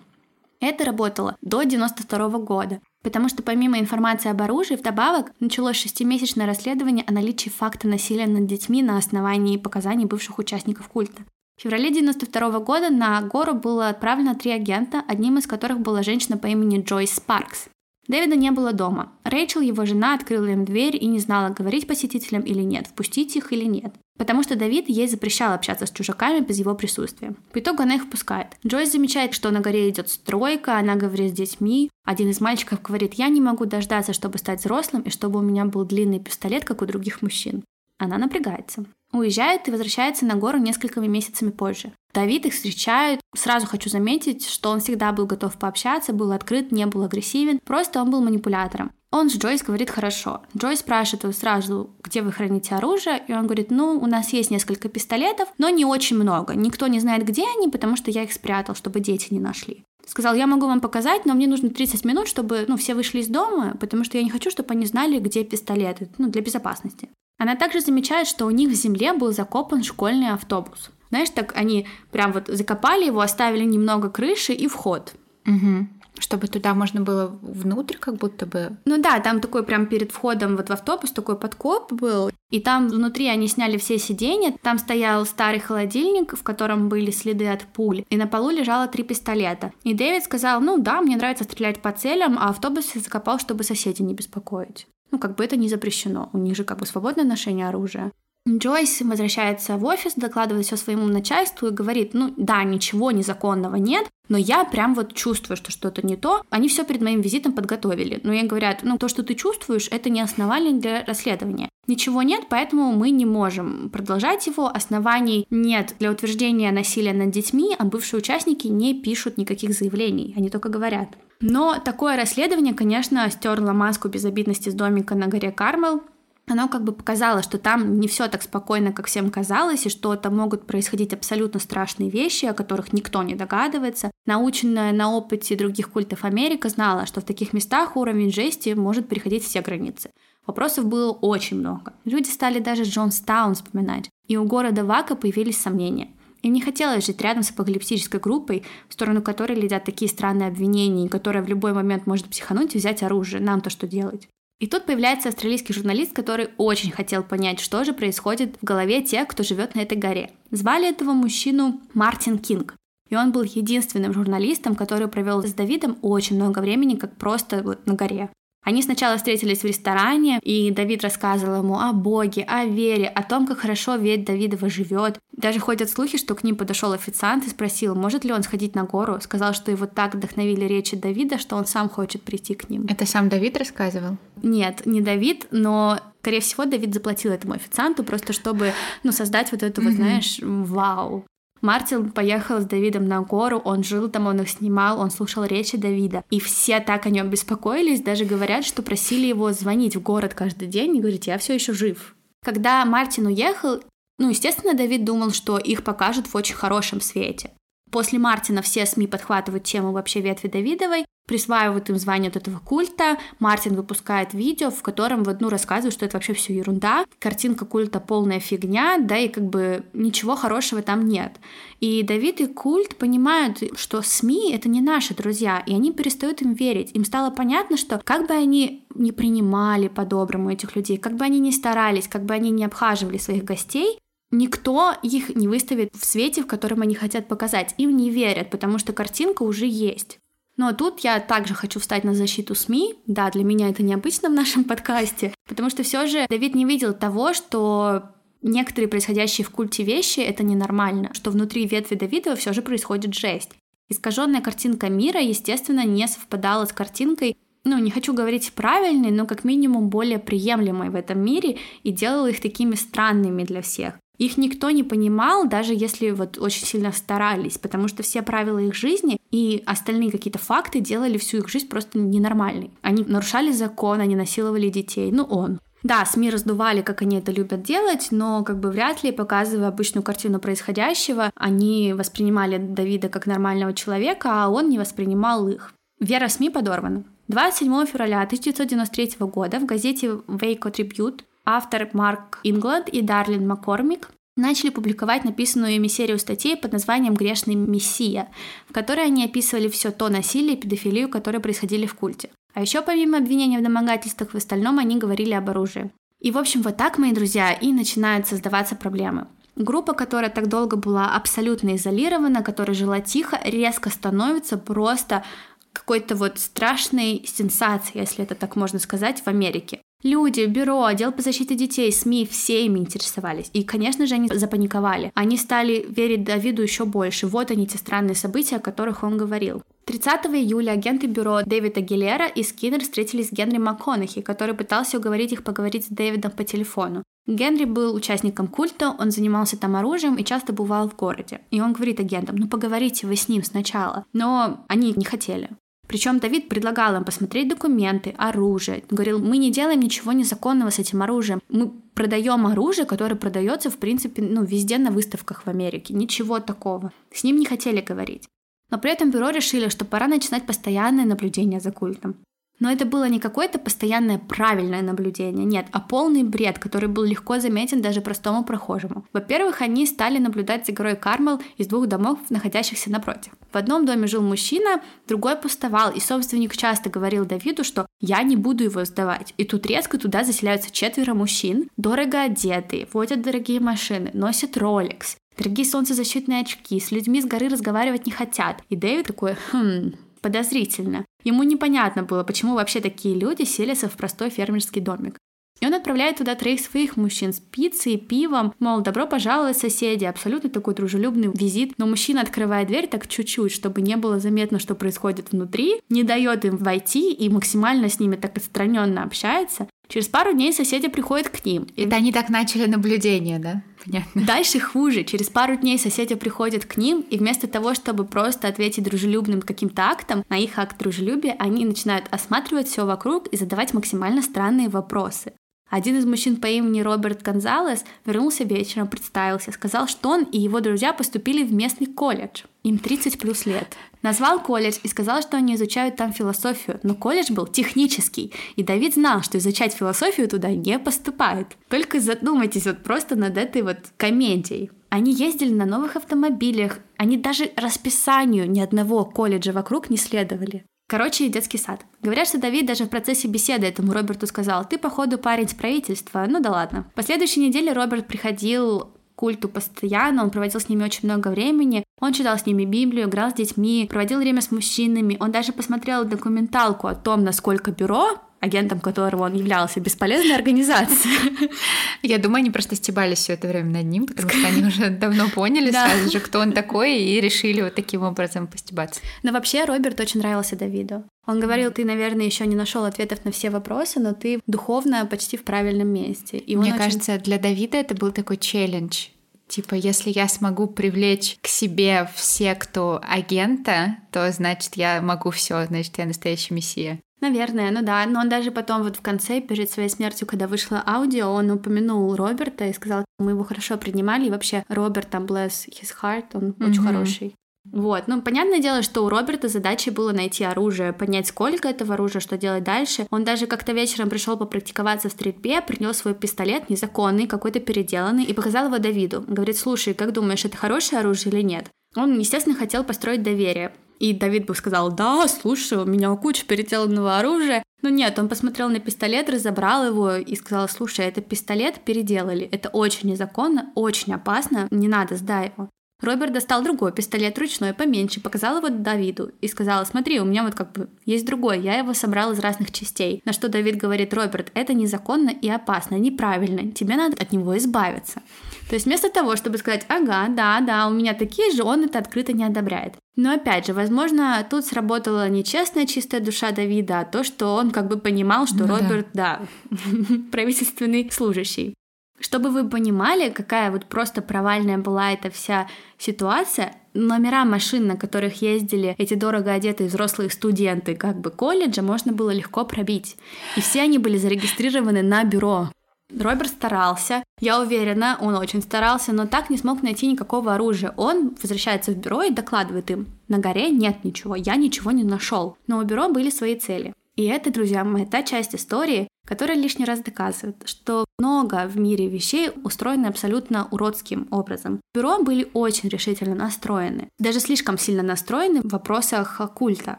Это работало до 92 года, потому что помимо информации об оружии, вдобавок началось шестимесячное расследование о наличии факта насилия над детьми на основании показаний бывших участников культа. В феврале 92 года на гору было отправлено три агента, одним из которых была женщина по имени Джойс Спаркс. Дэвида не было дома. Рэйчел, его жена, открыла им дверь и не знала, говорить посетителям или нет, впустить их или нет. Потому что Давид ей запрещал общаться с чужаками без его присутствия. По итогу она их впускает. Джойс замечает, что на горе идет стройка, она говорит с детьми. Один из мальчиков говорит, я не могу дождаться, чтобы стать взрослым и чтобы у меня был длинный пистолет, как у других мужчин. Она напрягается. Уезжает и возвращается на гору несколькими месяцами позже. Давид их встречает. Сразу хочу заметить, что он всегда был готов пообщаться, был открыт, не был агрессивен. Просто он был манипулятором. Он с Джойс говорит хорошо. Джойс спрашивает его сразу, где вы храните оружие, и он говорит, ну, у нас есть несколько пистолетов, но не очень много. Никто не знает, где они, потому что я их спрятал, чтобы дети не нашли. Сказал, я могу вам показать, но мне нужно 30 минут, чтобы ну, все вышли из дома, потому что я не хочу, чтобы они знали, где пистолеты, ну, для безопасности. Она также замечает, что у них в земле был закопан школьный автобус. Знаешь, так они прям вот закопали его, оставили немного крыши и вход. Угу. Чтобы туда можно было внутрь, как будто бы. Ну да, там такой прям перед входом вот в автобус такой подкоп был. И там внутри они сняли все сиденья. Там стоял старый холодильник, в котором были следы от пуль. И на полу лежало три пистолета. И Дэвид сказал, ну да, мне нравится стрелять по целям, а автобус закопал, чтобы соседей не беспокоить. Ну, как бы это не запрещено. У них же как бы свободное ношение оружия. Джойс возвращается в офис, докладывает все своему начальству и говорит, ну да, ничего незаконного нет, но я прям вот чувствую, что что-то не то. Они все перед моим визитом подготовили. Но ей говорят, ну то, что ты чувствуешь, это не основание для расследования. Ничего нет, поэтому мы не можем продолжать его. Оснований нет для утверждения насилия над детьми, а бывшие участники не пишут никаких заявлений, они только говорят. Но такое расследование, конечно, стерло маску безобидности с домика на горе Кармел, оно как бы показало, что там не все так спокойно, как всем казалось, и что там могут происходить абсолютно страшные вещи, о которых никто не догадывается. Наученная на опыте других культов Америка знала, что в таких местах уровень жести может переходить все границы. Вопросов было очень много. Люди стали даже Джонстаун вспоминать, и у города Вака появились сомнения. Им не хотелось жить рядом с апокалиптической группой, в сторону которой летят такие странные обвинения, и которая в любой момент может психануть и взять оружие. Нам-то что делать? И тут появляется австралийский журналист, который очень хотел понять, что же происходит в голове тех, кто живет на этой горе. Звали этого мужчину Мартин Кинг. И он был единственным журналистом, который провел с Давидом очень много времени, как просто вот на горе. Они сначала встретились в ресторане, и Давид рассказывал ему о Боге, о вере, о том, как хорошо ведь Давидова живет. Даже ходят слухи, что к ним подошел официант и спросил, может ли он сходить на гору. Сказал, что его так вдохновили речи Давида, что он сам хочет прийти к ним. Это сам Давид рассказывал? Нет, не Давид, но скорее всего, Давид заплатил этому официанту просто чтобы, ну, создать вот эту, вот, знаешь, вау. Мартин поехал с Давидом на гору, он жил там, он их снимал, он слушал речи Давида. И все так о нем беспокоились, даже говорят, что просили его звонить в город каждый день и говорить, я все еще жив. Когда Мартин уехал, ну, естественно, Давид думал, что их покажут в очень хорошем свете. После Мартина все СМИ подхватывают тему вообще ветви Давидовой, присваивают им звание от этого культа. Мартин выпускает видео, в котором вот, ну, рассказывает, что это вообще все ерунда. Картинка культа полная фигня, да, и как бы ничего хорошего там нет. И Давид и культ понимают, что СМИ — это не наши друзья, и они перестают им верить. Им стало понятно, что как бы они не принимали по-доброму этих людей, как бы они ни старались, как бы они не обхаживали своих гостей, никто их не выставит в свете, в котором они хотят показать. Им не верят, потому что картинка уже есть. Но тут я также хочу встать на защиту СМИ. Да, для меня это необычно в нашем подкасте, потому что все же Давид не видел того, что некоторые происходящие в культе вещи это ненормально, что внутри ветви Давидова все же происходит жесть. Искаженная картинка мира, естественно, не совпадала с картинкой, ну, не хочу говорить правильной, но как минимум более приемлемой в этом мире и делала их такими странными для всех. Их никто не понимал, даже если вот очень сильно старались, потому что все правила их жизни и остальные какие-то факты делали всю их жизнь просто ненормальной. Они нарушали закон, они насиловали детей, ну он. Да, СМИ раздували, как они это любят делать, но как бы вряд ли, показывая обычную картину происходящего, они воспринимали Давида как нормального человека, а он не воспринимал их. Вера СМИ подорвана. 27 февраля 1993 года в газете Waco Tribute автор Марк Ингланд и Дарлин Маккормик начали публиковать написанную ими серию статей под названием «Грешный мессия», в которой они описывали все то насилие и педофилию, которые происходили в культе. А еще помимо обвинений в домогательствах, в остальном они говорили об оружии. И, в общем, вот так, мои друзья, и начинают создаваться проблемы. Группа, которая так долго была абсолютно изолирована, которая жила тихо, резко становится просто какой-то вот страшной сенсацией, если это так можно сказать, в Америке. Люди, бюро, отдел по защите детей, СМИ, все ими интересовались. И, конечно же, они запаниковали. Они стали верить Давиду еще больше. Вот они, те странные события, о которых он говорил. 30 июля агенты бюро Дэвида Гилера и Скиннер встретились с Генри МакКонахи, который пытался уговорить их поговорить с Дэвидом по телефону. Генри был участником культа, он занимался там оружием и часто бывал в городе. И он говорит агентам, ну поговорите вы с ним сначала. Но они не хотели. Причем Давид предлагал им посмотреть документы, оружие. Говорил, мы не делаем ничего незаконного с этим оружием. Мы продаем оружие, которое продается, в принципе, ну, везде на выставках в Америке. Ничего такого. С ним не хотели говорить. Но при этом бюро решили, что пора начинать постоянное наблюдение за культом. Но это было не какое-то постоянное правильное наблюдение, нет, а полный бред, который был легко заметен даже простому прохожему. Во-первых, они стали наблюдать за горой Кармел из двух домов, находящихся напротив. В одном доме жил мужчина, другой пустовал, и собственник часто говорил Давиду, что «я не буду его сдавать». И тут резко туда заселяются четверо мужчин, дорого одетые, водят дорогие машины, носят Rolex, дорогие солнцезащитные очки, с людьми с горы разговаривать не хотят. И Дэвид такой, хм, подозрительно. Ему непонятно было, почему вообще такие люди селятся в простой фермерский домик. И он отправляет туда троих своих мужчин с пиццей, пивом, мол, добро пожаловать, соседи, абсолютно такой дружелюбный визит. Но мужчина открывает дверь так чуть-чуть, чтобы не было заметно, что происходит внутри, не дает им войти и максимально с ними так отстраненно общается. Через пару дней соседи приходят к ним. Это они так начали наблюдение, да? Понятно. Дальше хуже. Через пару дней соседи приходят к ним, и вместо того, чтобы просто ответить дружелюбным каким-то актом, на их акт дружелюбия, они начинают осматривать все вокруг и задавать максимально странные вопросы. Один из мужчин по имени Роберт Гонзалес вернулся вечером, представился, сказал, что он и его друзья поступили в местный колледж. Им 30 плюс лет. Назвал колледж и сказал, что они изучают там философию, но колледж был технический, и Давид знал, что изучать философию туда не поступает. Только задумайтесь вот просто над этой вот комедией. Они ездили на новых автомобилях, они даже расписанию ни одного колледжа вокруг не следовали. Короче, детский сад. Говорят, что Давид даже в процессе беседы этому Роберту сказал, ты, походу, парень с правительства. Ну да ладно. В последующей неделе Роберт приходил к культу постоянно, он проводил с ними очень много времени, он читал с ними Библию, играл с детьми, проводил время с мужчинами, он даже посмотрел документалку о том, насколько бюро агентом которого он являлся, бесполезной организацией. Я думаю, они просто стебались все это время над ним, потому что они уже давно поняли сразу же, кто он такой, и решили вот таким образом постебаться. Но вообще Роберт очень нравился Давиду. Он говорил, ты, наверное, еще не нашел ответов на все вопросы, но ты духовно почти в правильном месте. И Мне очень... кажется, для Давида это был такой челлендж. Типа, если я смогу привлечь к себе в секту агента, то значит я могу все, значит я настоящий мессия. Наверное, ну да. Но он даже потом вот в конце, перед своей смертью, когда вышло аудио, он упомянул Роберта и сказал, мы его хорошо принимали, и вообще Роберт, там, bless his heart, он mm-hmm. очень хороший. Вот, ну, понятное дело, что у Роберта задачей было найти оружие, понять, сколько этого оружия, что делать дальше. Он даже как-то вечером пришел попрактиковаться в стрельбе, принес свой пистолет незаконный, какой-то переделанный, и показал его Давиду. Говорит, слушай, как думаешь, это хорошее оружие или нет? Он, естественно, хотел построить доверие. И Давид бы сказал, да, слушай, у меня куча переделанного оружия. Но нет, он посмотрел на пистолет, разобрал его и сказал, слушай, это пистолет переделали, это очень незаконно, очень опасно, не надо, сдай его. Роберт достал другой пистолет ручной, поменьше, показал его Давиду и сказал, смотри, у меня вот как бы есть другой, я его собрал из разных частей. На что Давид говорит, Роберт, это незаконно и опасно, неправильно, тебе надо от него избавиться. То есть вместо того, чтобы сказать, ага, да, да, у меня такие же, он это открыто не одобряет. Но опять же, возможно, тут сработала не честная чистая душа Давида, а то, что он как бы понимал, что ну, Роберт, да, да правительственный служащий. Чтобы вы понимали, какая вот просто провальная была эта вся ситуация, номера машин, на которых ездили эти дорого одетые взрослые студенты как бы колледжа, можно было легко пробить. И все они были зарегистрированы на бюро. Роберт старался, я уверена, он очень старался, но так не смог найти никакого оружия. Он возвращается в бюро и докладывает им, на горе нет ничего, я ничего не нашел. Но у бюро были свои цели. И это, друзья мои, та часть истории, которая лишний раз доказывает, что много в мире вещей устроены абсолютно уродским образом. Бюро были очень решительно настроены, даже слишком сильно настроены в вопросах культа.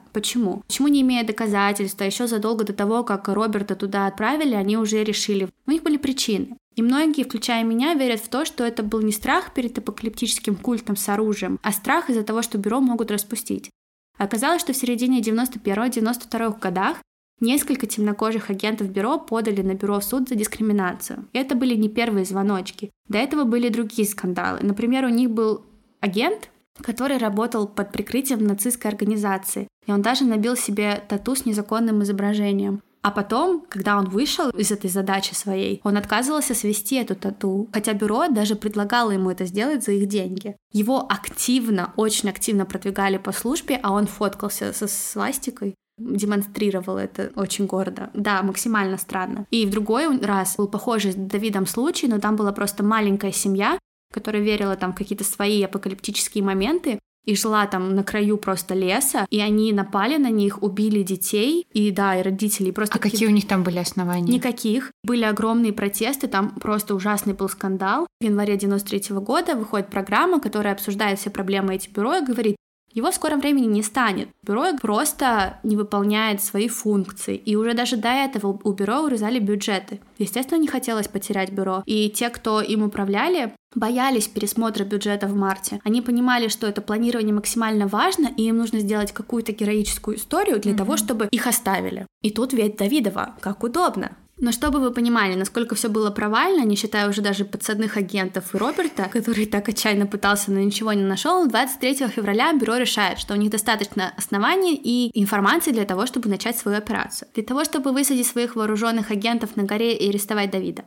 Почему? Почему не имея доказательств, а еще задолго до того, как Роберта туда отправили, они уже решили. У них были причины. И многие, включая меня, верят в то, что это был не страх перед апокалиптическим культом с оружием, а страх из-за того, что бюро могут распустить. Оказалось, что в середине 91-92 годах Несколько темнокожих агентов бюро подали на бюро в суд за дискриминацию. И это были не первые звоночки. До этого были другие скандалы. Например, у них был агент, который работал под прикрытием нацистской организации. И он даже набил себе тату с незаконным изображением. А потом, когда он вышел из этой задачи своей, он отказывался свести эту тату, хотя бюро даже предлагало ему это сделать за их деньги. Его активно, очень активно продвигали по службе, а он фоткался со свастикой демонстрировал это очень гордо. Да, максимально странно. И в другой раз был похожий с Давидом случай, но там была просто маленькая семья, которая верила там в какие-то свои апокалиптические моменты, и жила там на краю просто леса, и они напали на них, убили детей, и да, и родителей просто... А какие у них там были основания? Никаких. Были огромные протесты, там просто ужасный был скандал. В январе 93 -го года выходит программа, которая обсуждает все проблемы этих бюро и говорит, его в скором времени не станет. Бюро просто не выполняет свои функции. И уже даже до этого у бюро урезали бюджеты. Естественно, не хотелось потерять бюро. И те, кто им управляли, боялись пересмотра бюджета в марте. Они понимали, что это планирование максимально важно, и им нужно сделать какую-то героическую историю для mm-hmm. того, чтобы их оставили. И тут ведь Давидова, как удобно. Но чтобы вы понимали, насколько все было провально, не считая уже даже подсадных агентов и Роберта, который так отчаянно пытался, но ничего не нашел, 23 февраля бюро решает, что у них достаточно оснований и информации для того, чтобы начать свою операцию. Для того, чтобы высадить своих вооруженных агентов на горе и арестовать Давида.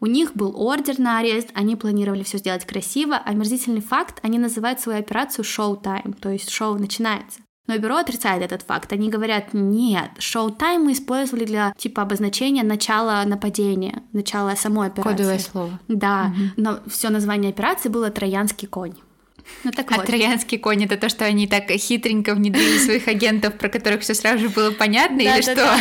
У них был ордер на арест, они планировали все сделать красиво, а мерзительный факт, они называют свою операцию шоу-тайм, то есть шоу начинается. Но бюро отрицает этот факт. Они говорят, нет, шоу-тайм мы использовали для типа обозначения начала нападения, начала самой операции. Кодовое слово. Да, угу. но все название операции было «Троянский конь». Ну, так а вот. троянский конь это то, что они так хитренько внедрили своих агентов, про которых все сразу же было понятно, или что?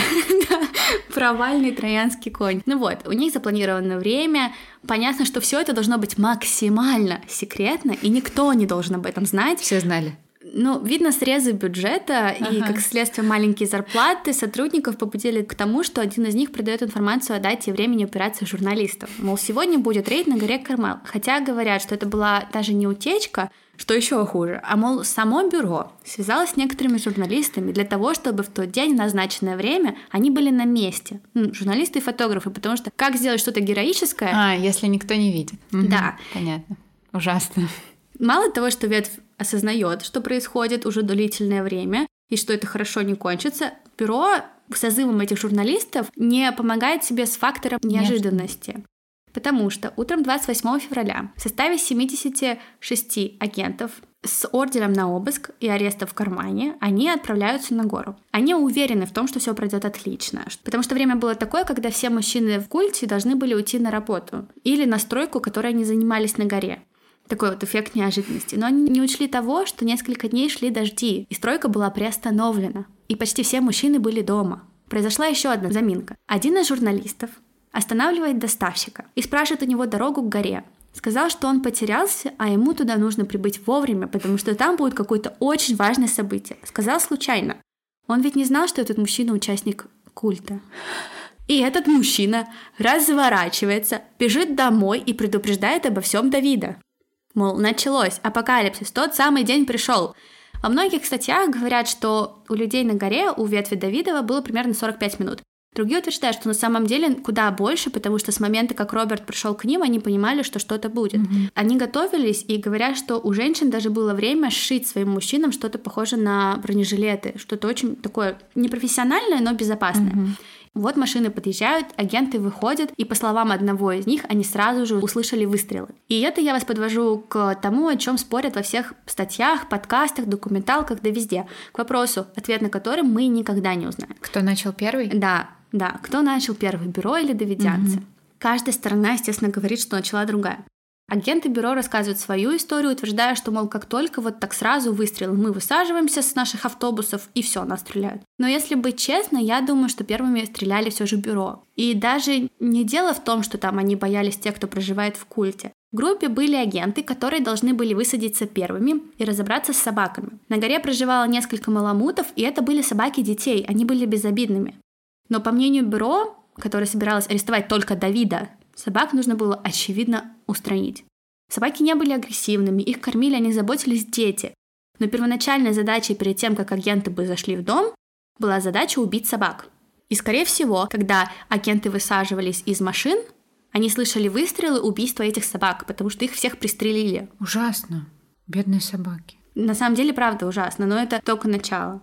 Провальный троянский конь. Ну вот, у них запланировано время. Понятно, что все это должно быть максимально секретно, и никто не должен об этом знать. Все знали. Ну, видно срезы бюджета ага. и, как следствие, маленькие зарплаты сотрудников побудили к тому, что один из них продает информацию о дате и времени операции журналистов. Мол, сегодня будет рейд на горе Кармел. Хотя говорят, что это была даже не утечка, что еще хуже, а мол, само бюро связалось с некоторыми журналистами для того, чтобы в тот день, в назначенное время, они были на месте. Ну, журналисты и фотографы, потому что как сделать что-то героическое... А, если никто не видит. Да. Понятно. Ужасно. Мало того, что ветвь осознает, что происходит уже длительное время, и что это хорошо не кончится, бюро созывом этих журналистов не помогает себе с фактором неожиданности. Потому что утром 28 февраля в составе 76 агентов с ордером на обыск и ареста в кармане они отправляются на гору. Они уверены в том, что все пройдет отлично, потому что время было такое, когда все мужчины в культе должны были уйти на работу или на стройку, которой они занимались на горе такой вот эффект неожиданности. Но они не учли того, что несколько дней шли дожди, и стройка была приостановлена, и почти все мужчины были дома. Произошла еще одна заминка. Один из журналистов останавливает доставщика и спрашивает у него дорогу к горе. Сказал, что он потерялся, а ему туда нужно прибыть вовремя, потому что там будет какое-то очень важное событие. Сказал случайно. Он ведь не знал, что этот мужчина участник культа. И этот мужчина разворачивается, бежит домой и предупреждает обо всем Давида. Мол, началось, апокалипсис, тот самый день пришел. Во многих статьях говорят, что у людей на горе, у ветви Давидова, было примерно 45 минут. Другие утверждают, что на самом деле куда больше, потому что с момента, как Роберт пришел к ним, они понимали, что что-то будет. Mm-hmm. Они готовились и говорят, что у женщин даже было время сшить своим мужчинам что-то похожее на бронежилеты, что-то очень такое непрофессиональное, но безопасное. Mm-hmm. Вот машины подъезжают, агенты выходят, и по словам одного из них, они сразу же услышали выстрелы. И это я вас подвожу к тому, о чем спорят во всех статьях, подкастах, документалках, да везде. К вопросу, ответ на который мы никогда не узнаем. Кто начал первый? Да, да. Кто начал первый, бюро или давидианцы? Угу. Каждая сторона, естественно, говорит, что начала другая. Агенты бюро рассказывают свою историю, утверждая, что, мол, как только вот так сразу выстрел, мы высаживаемся с наших автобусов и все, нас стреляют. Но если быть честно, я думаю, что первыми стреляли все же бюро. И даже не дело в том, что там они боялись тех, кто проживает в культе. В группе были агенты, которые должны были высадиться первыми и разобраться с собаками. На горе проживало несколько маламутов, и это были собаки детей, они были безобидными. Но по мнению бюро, которое собиралось арестовать только Давида, Собак нужно было, очевидно, устранить. Собаки не были агрессивными, их кормили, о них заботились дети. Но первоначальной задачей перед тем, как агенты бы зашли в дом, была задача убить собак. И, скорее всего, когда агенты высаживались из машин, они слышали выстрелы убийства этих собак, потому что их всех пристрелили. Ужасно. Бедные собаки. На самом деле, правда, ужасно, но это только начало.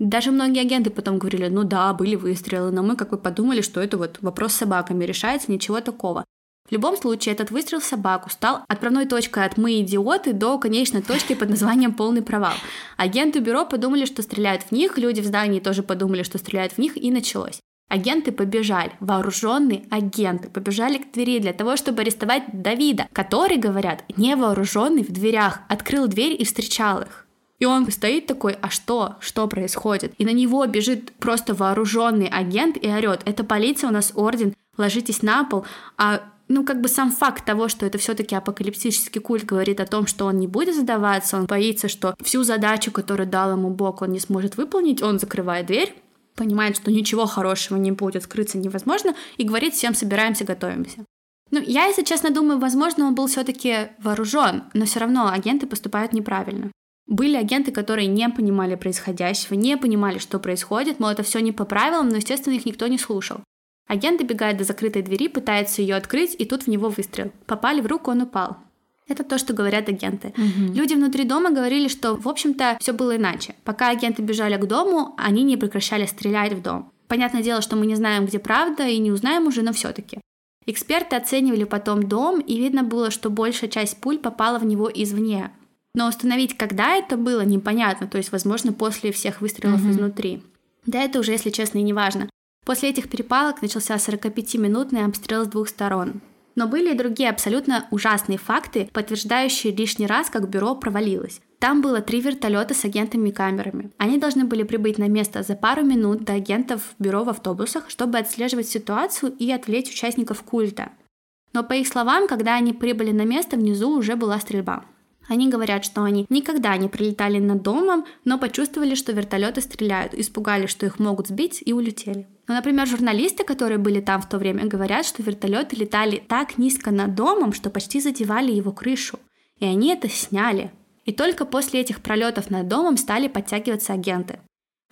Даже многие агенты потом говорили, ну да, были выстрелы, но мы как бы подумали, что это вот вопрос с собаками решается, ничего такого. В любом случае, этот выстрел в собаку стал отправной точкой от «мы идиоты» до конечной точки под названием «полный провал». Агенты бюро подумали, что стреляют в них, люди в здании тоже подумали, что стреляют в них, и началось. Агенты побежали, вооруженные агенты побежали к двери для того, чтобы арестовать Давида, который, говорят, невооруженный в дверях, открыл дверь и встречал их. И он стоит такой, а что? Что происходит? И на него бежит просто вооруженный агент и орет, это полиция, у нас орден, ложитесь на пол. А ну, как бы сам факт того, что это все-таки апокалиптический культ, говорит о том, что он не будет сдаваться, он боится, что всю задачу, которую дал ему Бог, он не сможет выполнить, он закрывает дверь, понимает, что ничего хорошего не будет, скрыться невозможно, и говорит всем, собираемся, готовимся. Ну, я, если честно, думаю, возможно, он был все-таки вооружен, но все равно агенты поступают неправильно. Были агенты, которые не понимали происходящего, не понимали, что происходит, мол, это все не по правилам, но, естественно, их никто не слушал. Агент добегает до закрытой двери, пытается ее открыть, и тут в него выстрел. Попали в руку, он упал. Это то, что говорят агенты. Угу. Люди внутри дома говорили, что, в общем-то, все было иначе. Пока агенты бежали к дому, они не прекращали стрелять в дом. Понятное дело, что мы не знаем, где правда, и не узнаем уже, но все-таки. Эксперты оценивали потом дом, и видно было, что большая часть пуль попала в него извне, но установить, когда это было, непонятно, то есть, возможно, после всех выстрелов mm-hmm. изнутри. Да это уже, если честно, и не важно. После этих перепалок начался 45-минутный обстрел с двух сторон. Но были и другие абсолютно ужасные факты, подтверждающие лишний раз, как бюро провалилось. Там было три вертолета с агентами и камерами. Они должны были прибыть на место за пару минут до агентов бюро в автобусах, чтобы отслеживать ситуацию и отвлечь участников культа. Но по их словам, когда они прибыли на место, внизу уже была стрельба. Они говорят, что они никогда не прилетали над домом, но почувствовали, что вертолеты стреляют, испугались, что их могут сбить и улетели. Ну, например, журналисты, которые были там в то время, говорят, что вертолеты летали так низко над домом, что почти задевали его крышу. И они это сняли. И только после этих пролетов над домом стали подтягиваться агенты.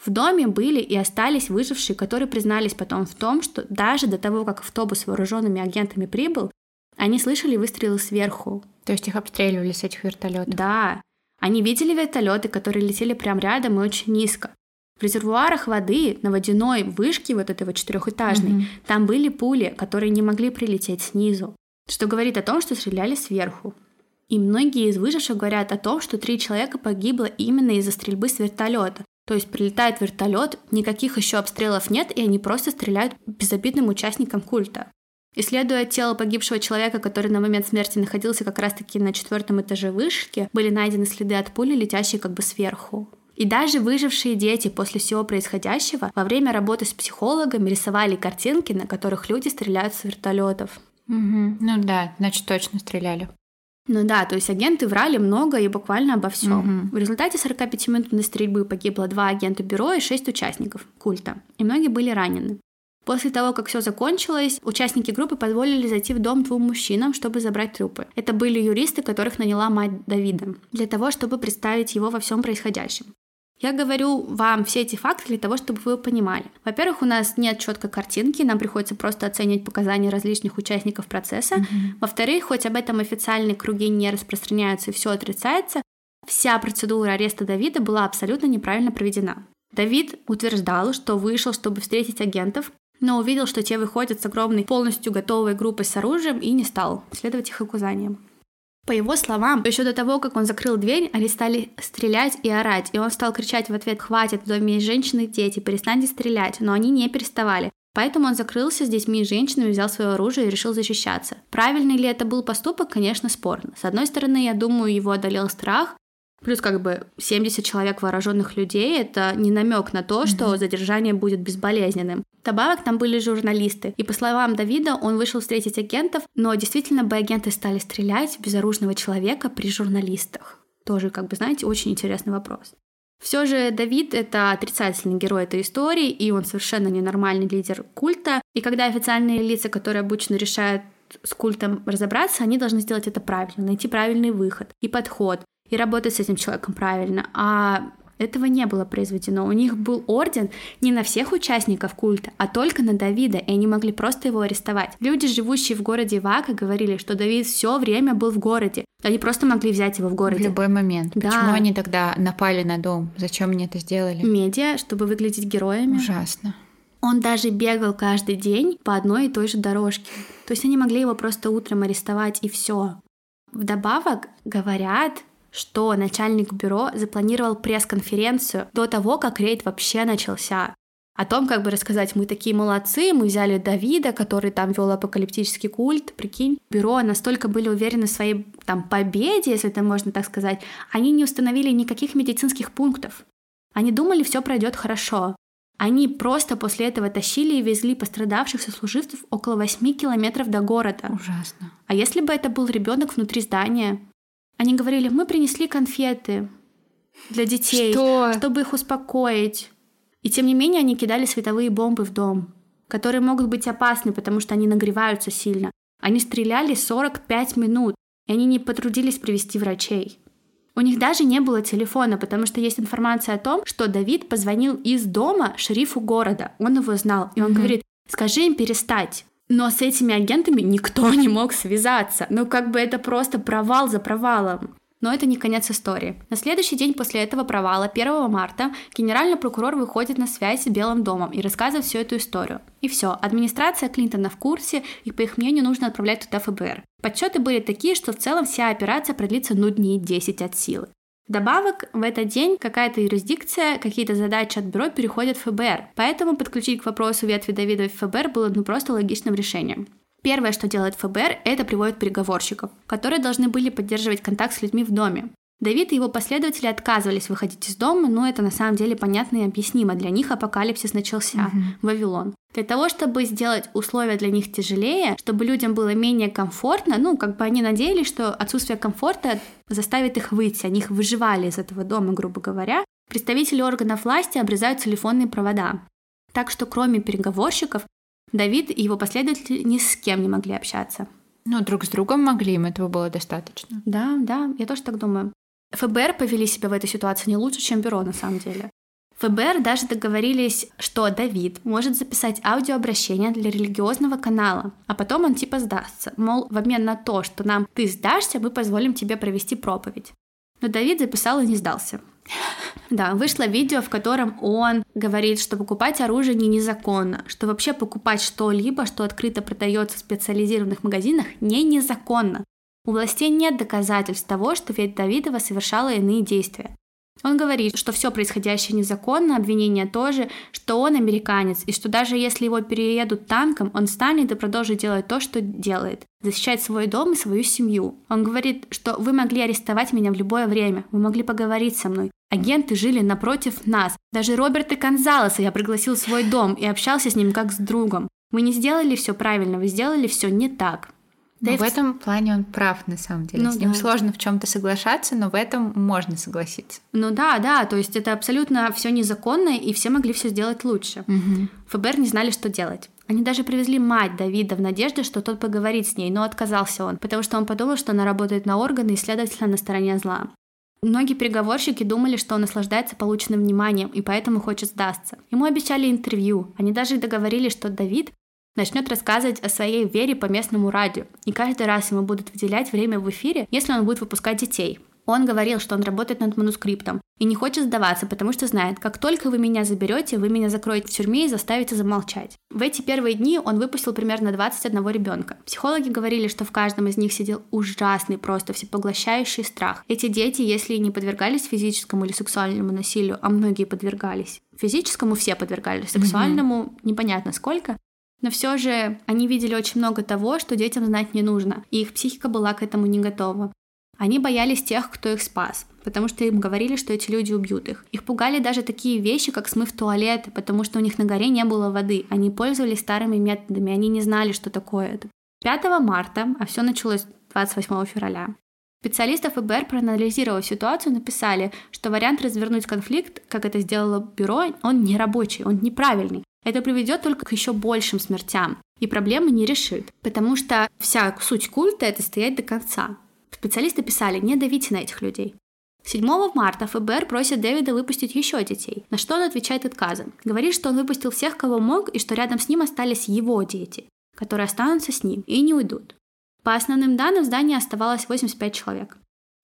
В доме были и остались выжившие, которые признались потом в том, что даже до того, как автобус с вооруженными агентами прибыл, они слышали выстрелы сверху, то есть их обстреливали с этих вертолетов? Да. Они видели вертолеты, которые летели прямо рядом и очень низко. В резервуарах воды на водяной вышке, вот этой вот четырехэтажной, угу. там были пули, которые не могли прилететь снизу, что говорит о том, что стреляли сверху. И многие из выживших говорят о том, что три человека погибло именно из-за стрельбы с вертолета. То есть прилетает вертолет, никаких еще обстрелов нет, и они просто стреляют безобидным участникам культа. Исследуя тело погибшего человека, который на момент смерти находился как раз-таки на четвертом этаже вышки, были найдены следы от пули, летящие как бы сверху. И даже выжившие дети после всего происходящего во время работы с психологами рисовали картинки, на которых люди стреляют с вертолетов. Угу. Ну да, значит, точно стреляли. Ну да, то есть агенты врали много и буквально обо всем. Угу. В результате 45-минутной стрельбы погибло два агента бюро и шесть участников культа, и многие были ранены. После того, как все закончилось, участники группы позволили зайти в дом двум мужчинам, чтобы забрать трупы. Это были юристы, которых наняла мать Давида, для того, чтобы представить его во всем происходящем. Я говорю вам все эти факты для того, чтобы вы понимали. Во-первых, у нас нет четкой картинки, нам приходится просто оценивать показания различных участников процесса. Mm-hmm. Во-вторых, хоть об этом официальные круги не распространяются и все отрицается, вся процедура ареста Давида была абсолютно неправильно проведена. Давид утверждал, что вышел, чтобы встретить агентов, но увидел, что те выходят с огромной полностью готовой группой с оружием и не стал следовать их указаниям. По его словам, еще до того, как он закрыл дверь, они стали стрелять и орать, и он стал кричать в ответ «Хватит, в доме есть женщины и дети, перестаньте стрелять», но они не переставали. Поэтому он закрылся с детьми и женщинами, взял свое оружие и решил защищаться. Правильный ли это был поступок, конечно, спорно. С одной стороны, я думаю, его одолел страх, Плюс как бы 70 человек вооруженных людей — это не намек на то, что задержание будет безболезненным. Добавок там были журналисты, и по словам Давида, он вышел встретить агентов, но действительно бы агенты стали стрелять в безоружного человека при журналистах. Тоже, как бы, знаете, очень интересный вопрос. Все же Давид — это отрицательный герой этой истории, и он совершенно ненормальный лидер культа. И когда официальные лица, которые обычно решают с культом разобраться, они должны сделать это правильно, найти правильный выход и подход и работать с этим человеком правильно. А этого не было произведено. У них был орден не на всех участников культа, а только на Давида, и они могли просто его арестовать. Люди, живущие в городе Вака, говорили, что Давид все время был в городе. Они просто могли взять его в городе. В любой момент. Да. Почему они тогда напали на дом? Зачем они это сделали? Медиа, чтобы выглядеть героями. Ужасно. Он даже бегал каждый день по одной и той же дорожке. То есть они могли его просто утром арестовать и все. Вдобавок говорят, что начальник бюро запланировал пресс-конференцию до того, как рейд вообще начался. О том, как бы рассказать, мы такие молодцы, мы взяли Давида, который там вел апокалиптический культ, прикинь. Бюро настолько были уверены в своей там победе, если это можно так сказать, они не установили никаких медицинских пунктов. Они думали, все пройдет хорошо. Они просто после этого тащили и везли пострадавших сослуживцев около 8 километров до города. Ужасно. А если бы это был ребенок внутри здания? Они говорили, мы принесли конфеты для детей, Что? чтобы их успокоить. И тем не менее они кидали световые бомбы в дом, которые могут быть опасны, потому что они нагреваются сильно. Они стреляли 45 минут, и они не потрудились привести врачей. У них даже не было телефона, потому что есть информация о том, что Давид позвонил из дома шерифу города. Он его знал, и он mm-hmm. говорит, скажи им перестать. Но с этими агентами никто не мог связаться. Ну, как бы это просто провал за провалом. Но это не конец истории. На следующий день после этого провала, 1 марта, генеральный прокурор выходит на связь с Белым домом и рассказывает всю эту историю. И все, администрация Клинтона в курсе, и по их мнению нужно отправлять туда ФБР. Подсчеты были такие, что в целом вся операция продлится ну дней 10 от силы. Добавок, в этот день какая-то юрисдикция, какие-то задачи от бюро переходят в ФБР, поэтому подключить к вопросу ветви Давида в ФБР было ну просто логичным решением. Первое, что делает ФБР, это приводит переговорщиков, которые должны были поддерживать контакт с людьми в доме. Давид и его последователи отказывались выходить из дома, но это на самом деле понятно и объяснимо. Для них апокалипсис начался, mm-hmm. Вавилон. Для того, чтобы сделать условия для них тяжелее, чтобы людям было менее комфортно, ну, как бы они надеялись, что отсутствие комфорта заставит их выйти, они их выживали из этого дома, грубо говоря, представители органов власти обрезают телефонные провода. Так что кроме переговорщиков, Давид и его последователи ни с кем не могли общаться. Ну, друг с другом могли, им этого было достаточно. Да, да, я тоже так думаю. ФБР повели себя в этой ситуации не лучше, чем бюро на самом деле. ФБР даже договорились, что Давид может записать аудиообращение для религиозного канала, а потом он типа сдастся. Мол, в обмен на то, что нам ты сдашься, мы позволим тебе провести проповедь. Но Давид записал и не сдался. Да, вышло видео, в котором он говорит, что покупать оружие не незаконно, что вообще покупать что-либо, что открыто продается в специализированных магазинах, не незаконно. У властей нет доказательств того, что ведь Давидова совершала иные действия. Он говорит, что все происходящее незаконно, обвинения тоже, что он американец, и что даже если его переедут танком, он станет и продолжит делать то, что делает, защищать свой дом и свою семью. Он говорит, что вы могли арестовать меня в любое время, вы могли поговорить со мной. Агенты жили напротив нас. Даже Роберта Конзалеса я пригласил в свой дом и общался с ним как с другом. Вы не сделали все правильно, вы сделали все не так. Да в этом плане он прав, на самом деле. Ну, С ним да. сложно в чем-то соглашаться, но в этом можно согласиться. Ну да, да, то есть это абсолютно все незаконно, и все могли все сделать лучше. Угу. ФБР не знали, что делать. Они даже привезли мать Давида в надежде, что тот поговорит с ней, но отказался он, потому что он подумал, что она работает на органы и, следовательно, на стороне зла. Многие переговорщики думали, что он наслаждается полученным вниманием и поэтому хочет сдастся. Ему обещали интервью. Они даже договорились, что Давид начнет рассказывать о своей вере по местному радио, и каждый раз ему будут выделять время в эфире, если он будет выпускать детей. Он говорил, что он работает над манускриптом и не хочет сдаваться, потому что знает, как только вы меня заберете, вы меня закроете в тюрьме и заставите замолчать. В эти первые дни он выпустил примерно 21 ребенка. Психологи говорили, что в каждом из них сидел ужасный, просто всепоглощающий страх. Эти дети, если и не подвергались физическому или сексуальному насилию, а многие подвергались, физическому все подвергались, сексуальному mm-hmm. непонятно сколько, но все же они видели очень много того, что детям знать не нужно, и их психика была к этому не готова. Они боялись тех, кто их спас, потому что им говорили, что эти люди убьют их. Их пугали даже такие вещи, как смыв туалет, потому что у них на горе не было воды. Они пользовались старыми методами, они не знали, что такое это. 5 марта, а все началось 28 февраля, Специалисты ФБР, проанализировав ситуацию, написали, что вариант развернуть конфликт, как это сделало бюро, он не рабочий, он неправильный. Это приведет только к еще большим смертям, и проблемы не решит, потому что вся суть культа — это стоять до конца. Специалисты писали, не давите на этих людей. 7 марта ФБР просит Дэвида выпустить еще детей, на что он отвечает отказом. Говорит, что он выпустил всех, кого мог, и что рядом с ним остались его дети, которые останутся с ним и не уйдут. По основным данным в здании оставалось 85 человек.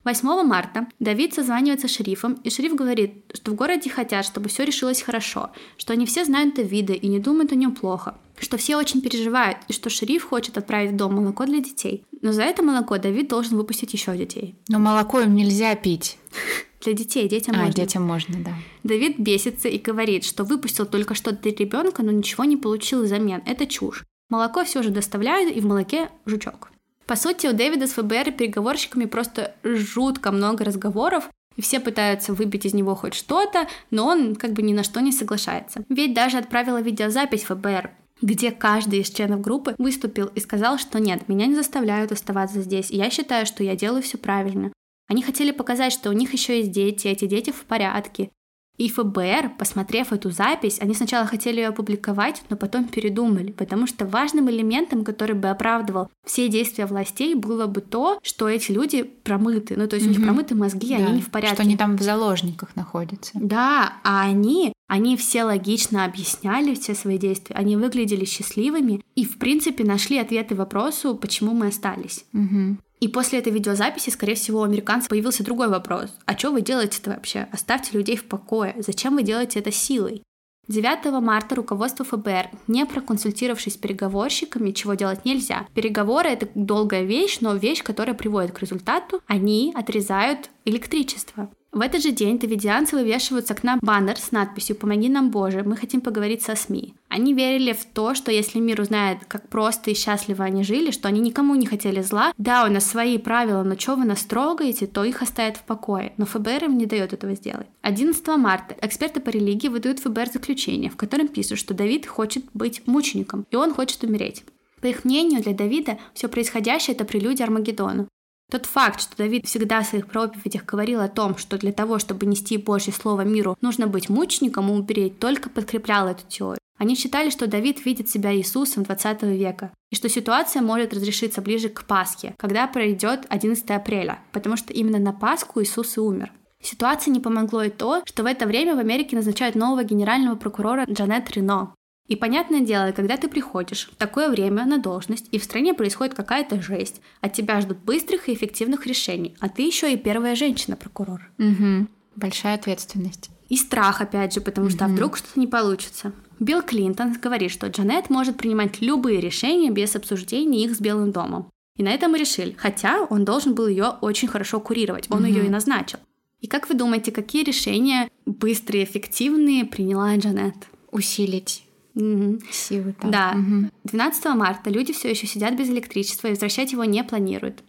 8 марта Давид созванивается с шерифом, и шериф говорит, что в городе хотят, чтобы все решилось хорошо, что они все знают Давида и не думают о нем плохо, что все очень переживают, и что шериф хочет отправить в дом молоко для детей. Но за это молоко Давид должен выпустить еще детей. Но молоко им нельзя пить. Для детей, детям а, можно. детям можно, да. Давид бесится и говорит, что выпустил только что для ребенка, но ничего не получил взамен. Это чушь. Молоко все же доставляют, и в молоке жучок. По сути, у Дэвида с ФБР и переговорщиками просто жутко много разговоров, и все пытаются выбить из него хоть что-то, но он как бы ни на что не соглашается. Ведь даже отправила видеозапись ФБР, где каждый из членов группы выступил и сказал, что нет, меня не заставляют оставаться здесь, я считаю, что я делаю все правильно. Они хотели показать, что у них еще есть дети, эти дети в порядке, и ФБР, посмотрев эту запись, они сначала хотели ее опубликовать, но потом передумали, потому что важным элементом, который бы оправдывал все действия властей, было бы то, что эти люди промыты. Ну, то есть mm-hmm. у них промыты мозги, да, они не в порядке. Что они там в заложниках находятся. Да, а они, они все логично объясняли все свои действия, они выглядели счастливыми и, в принципе, нашли ответы вопросу, почему мы остались. Mm-hmm. И после этой видеозаписи, скорее всего, у американцев появился другой вопрос. А что вы делаете-то вообще? Оставьте людей в покое. Зачем вы делаете это силой? 9 марта руководство ФБР, не проконсультировавшись с переговорщиками, чего делать нельзя. Переговоры — это долгая вещь, но вещь, которая приводит к результату, они отрезают электричество. В этот же день давидианцы вывешивают с окна баннер с надписью «Помоги нам, Боже, мы хотим поговорить со СМИ». Они верили в то, что если мир узнает, как просто и счастливо они жили, что они никому не хотели зла, да, у нас свои правила, но что вы нас трогаете, то их оставят в покое. Но ФБР им не дает этого сделать. 11 марта эксперты по религии выдают ФБР заключение, в котором пишут, что Давид хочет быть мучеником, и он хочет умереть. По их мнению, для Давида все происходящее – это прелюдия Армагеддону. Тот факт, что Давид всегда в своих проповедях говорил о том, что для того, чтобы нести Божье Слово миру, нужно быть мучеником и умереть, только подкреплял эту теорию. Они считали, что Давид видит себя Иисусом 20 века, и что ситуация может разрешиться ближе к Пасхе, когда пройдет 11 апреля, потому что именно на Пасху Иисус и умер. Ситуации не помогло и то, что в это время в Америке назначают нового генерального прокурора Джанет Рено. И понятное дело, когда ты приходишь в такое время на должность, и в стране происходит какая-то жесть, от тебя ждут быстрых и эффективных решений, а ты еще и первая женщина-прокурор. Угу. Большая ответственность. И страх, опять же, потому что а вдруг что-то не получится. Билл Клинтон говорит, что Джанет может принимать любые решения без обсуждения их с Белым домом. И на этом мы решили, хотя он должен был ее очень хорошо курировать, он угу. ее и назначил. И как вы думаете, какие решения быстрые, эффективные приняла Джанет? Усилить Угу. Силы там. Да. Угу. 12 марта люди все еще сидят без электричества и возвращать его не планируют.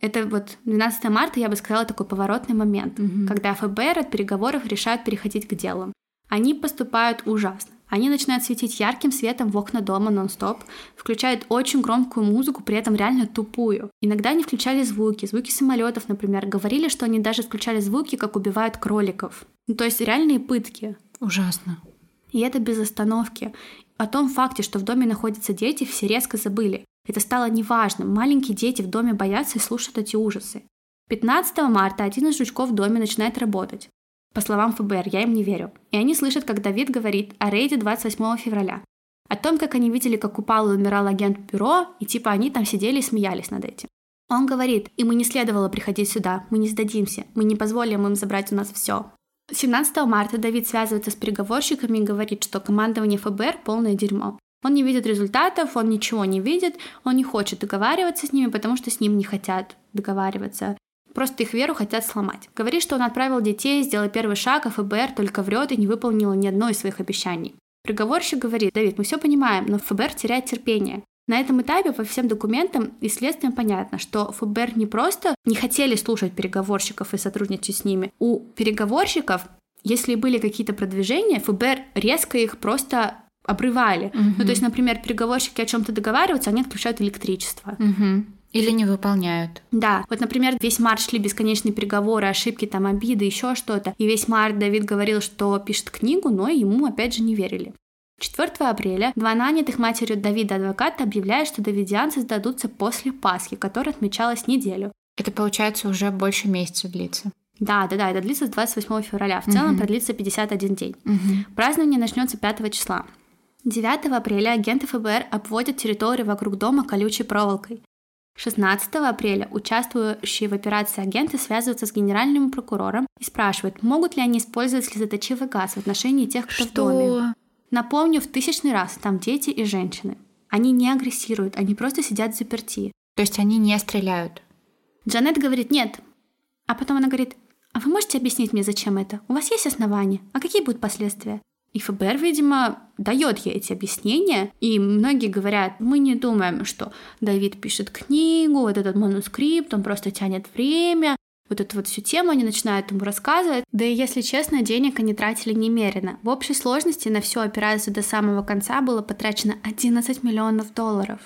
Это вот 12 марта, я бы сказала, такой поворотный момент, угу. когда ФБР от переговоров решают переходить к делу. Они поступают ужасно. Они начинают светить ярким светом в окна дома нон-стоп, включают очень громкую музыку, при этом реально тупую. Иногда они включали звуки, звуки самолетов, например. Говорили, что они даже включали звуки, как убивают кроликов. Ну, то есть реальные пытки. Ужасно. И это без остановки. О том факте, что в доме находятся дети, все резко забыли. Это стало неважным. Маленькие дети в доме боятся и слушают эти ужасы. 15 марта один из жучков в доме начинает работать. По словам ФБР, я им не верю. И они слышат, как Давид говорит о рейде 28 февраля. О том, как они видели, как упал и умирал агент бюро, и типа они там сидели и смеялись над этим. Он говорит, и не следовало приходить сюда, мы не сдадимся, мы не позволим им забрать у нас все. 17 марта Давид связывается с переговорщиками и говорит, что командование ФБР полное дерьмо. Он не видит результатов, он ничего не видит, он не хочет договариваться с ними, потому что с ним не хотят договариваться. Просто их веру хотят сломать. Говорит, что он отправил детей, сделал первый шаг, а ФБР только врет и не выполнила ни одно из своих обещаний. Приговорщик говорит, Давид, мы все понимаем, но ФБР теряет терпение. На этом этапе по всем документам и следствиям понятно, что ФБР не просто не хотели слушать переговорщиков и сотрудничать с ними. У переговорщиков, если были какие-то продвижения, ФБР резко их просто обрывали. Угу. Ну, то есть, например, переговорщики о чем-то договариваются, они отключают электричество. Угу. Или не выполняют. Да. Вот, например, весь март шли бесконечные переговоры, ошибки, там, обиды, еще что-то. И весь март Давид говорил, что пишет книгу, но ему опять же не верили. 4 апреля два нанятых матерью Давида адвоката объявляют, что давидианцы сдадутся после Пасхи, которая отмечалась неделю. Это, получается, уже больше месяца длится. Да, да, да, это длится с 28 февраля. В целом угу. продлится 51 день. Угу. Празднование начнется 5 числа. 9 апреля агенты ФБР обводят территорию вокруг дома колючей проволокой. 16 апреля участвующие в операции агенты связываются с генеральным прокурором и спрашивают, могут ли они использовать слезоточивый газ в отношении тех, кто Что? в доме. Напомню, в тысячный раз там дети и женщины. Они не агрессируют, они просто сидят заперти. То есть они не стреляют? Джанет говорит «нет». А потом она говорит «а вы можете объяснить мне, зачем это? У вас есть основания? А какие будут последствия?» И ФБР, видимо, дает ей эти объяснения, и многие говорят, мы не думаем, что Давид пишет книгу, вот этот манускрипт, он просто тянет время, вот эту вот всю тему они начинают ему рассказывать. Да и, если честно, денег они тратили немерено. В общей сложности на всю операцию до самого конца было потрачено 11 миллионов долларов.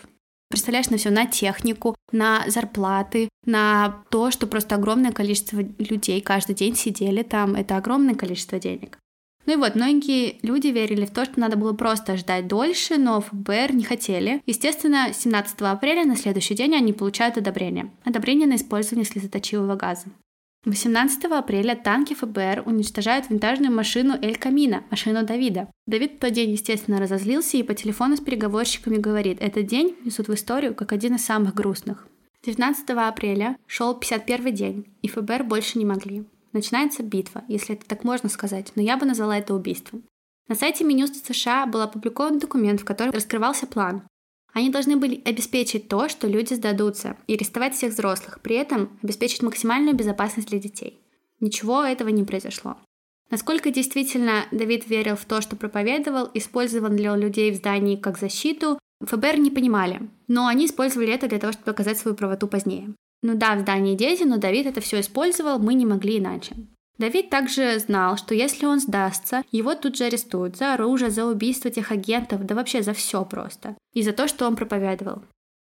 Представляешь, на все, на технику, на зарплаты, на то, что просто огромное количество людей каждый день сидели там. Это огромное количество денег. Ну и вот, многие люди верили в то, что надо было просто ждать дольше, но ФБР не хотели. Естественно, 17 апреля на следующий день они получают одобрение. Одобрение на использование слезоточивого газа. 18 апреля танки ФБР уничтожают винтажную машину Эль Камина, машину Давида. Давид в тот день, естественно, разозлился и по телефону с переговорщиками говорит, этот день несут в историю как один из самых грустных. 19 апреля шел 51 день, и ФБР больше не могли. Начинается битва, если это так можно сказать, но я бы назвала это убийством. На сайте Минюста США был опубликован документ, в котором раскрывался план. Они должны были обеспечить то, что люди сдадутся, и арестовать всех взрослых, при этом обеспечить максимальную безопасность для детей. Ничего этого не произошло. Насколько действительно Давид верил в то, что проповедовал, использовал для людей в здании как защиту, ФБР не понимали, но они использовали это для того, чтобы показать свою правоту позднее. Ну да, в здании дети, но Давид это все использовал, мы не могли иначе. Давид также знал, что если он сдастся, его тут же арестуют за оружие, за убийство тех агентов, да вообще за все просто. И за то, что он проповедовал.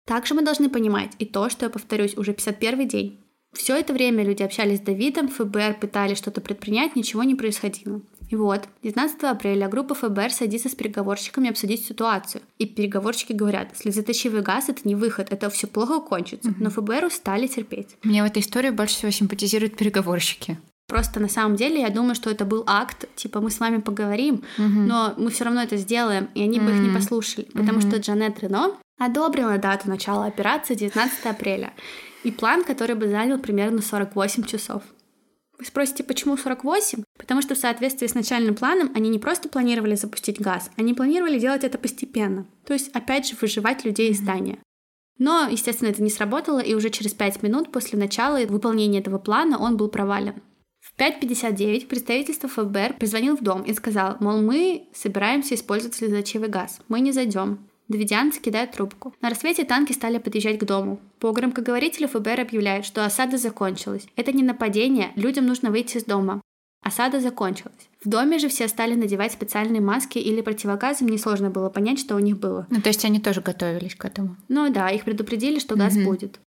Также мы должны понимать и то, что я повторюсь уже 51 день. Все это время люди общались с Давидом, ФБР пытались что-то предпринять, ничего не происходило. И вот, 19 апреля группа ФБР садится с переговорщиками обсудить ситуацию. И переговорщики говорят, слезоточивый газ — это не выход, это все плохо кончится. Угу. Но ФБР устали терпеть. Мне в этой истории больше всего симпатизируют переговорщики. Просто на самом деле я думаю, что это был акт, типа мы с вами поговорим, угу. но мы все равно это сделаем, и они бы их не послушали, потому угу. что Джанет Рено одобрила дату начала операции 19 апреля и план, который бы занял примерно 48 часов. Вы спросите, почему 48? Потому что в соответствии с начальным планом они не просто планировали запустить газ, они планировали делать это постепенно. То есть, опять же, выживать людей из здания. Но, естественно, это не сработало, и уже через 5 минут после начала выполнения этого плана он был провален. В 5.59 представительство ФБР позвонил в дом и сказал, мол, мы собираемся использовать слезоточивый газ, мы не зайдем. Давидианцы кидают трубку. На рассвете танки стали подъезжать к дому. По громкоговорителю ФБР объявляет, что осада закончилась. Это не нападение, людям нужно выйти из дома. Осада закончилась. В доме же все стали надевать специальные маски или противогазы, мне сложно было понять, что у них было. Ну, то есть они тоже готовились к этому? Ну да, их предупредили, что газ будет.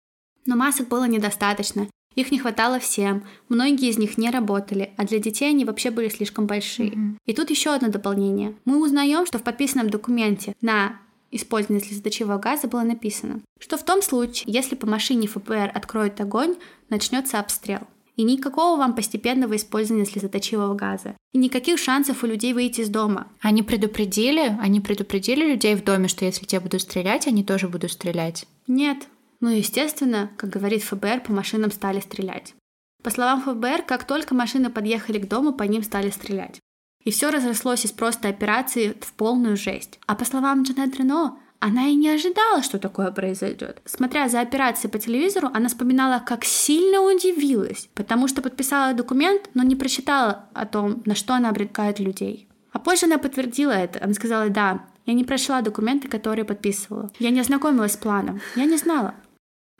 Но масок было недостаточно, их не хватало всем, многие из них не работали, а для детей они вообще были слишком большие. Mm-hmm. И тут еще одно дополнение. Мы узнаем, что в подписанном документе на использование слезоточивого газа было написано, что в том случае, если по машине ФБР откроют огонь, начнется обстрел. И никакого вам постепенного использования слезоточивого газа. И никаких шансов у людей выйти из дома. Они предупредили, они предупредили людей в доме, что если те будут стрелять, они тоже будут стрелять? Нет, ну, естественно, как говорит ФБР, по машинам стали стрелять. По словам ФБР, как только машины подъехали к дому, по ним стали стрелять. И все разрослось из простой операции в полную жесть. А по словам Джанет Рено, она и не ожидала, что такое произойдет. Смотря за операцией по телевизору, она вспоминала, как сильно удивилась, потому что подписала документ, но не прочитала о том, на что она обрекает людей. А позже она подтвердила это. Она сказала, да, я не прочла документы, которые подписывала. Я не ознакомилась с планом. Я не знала.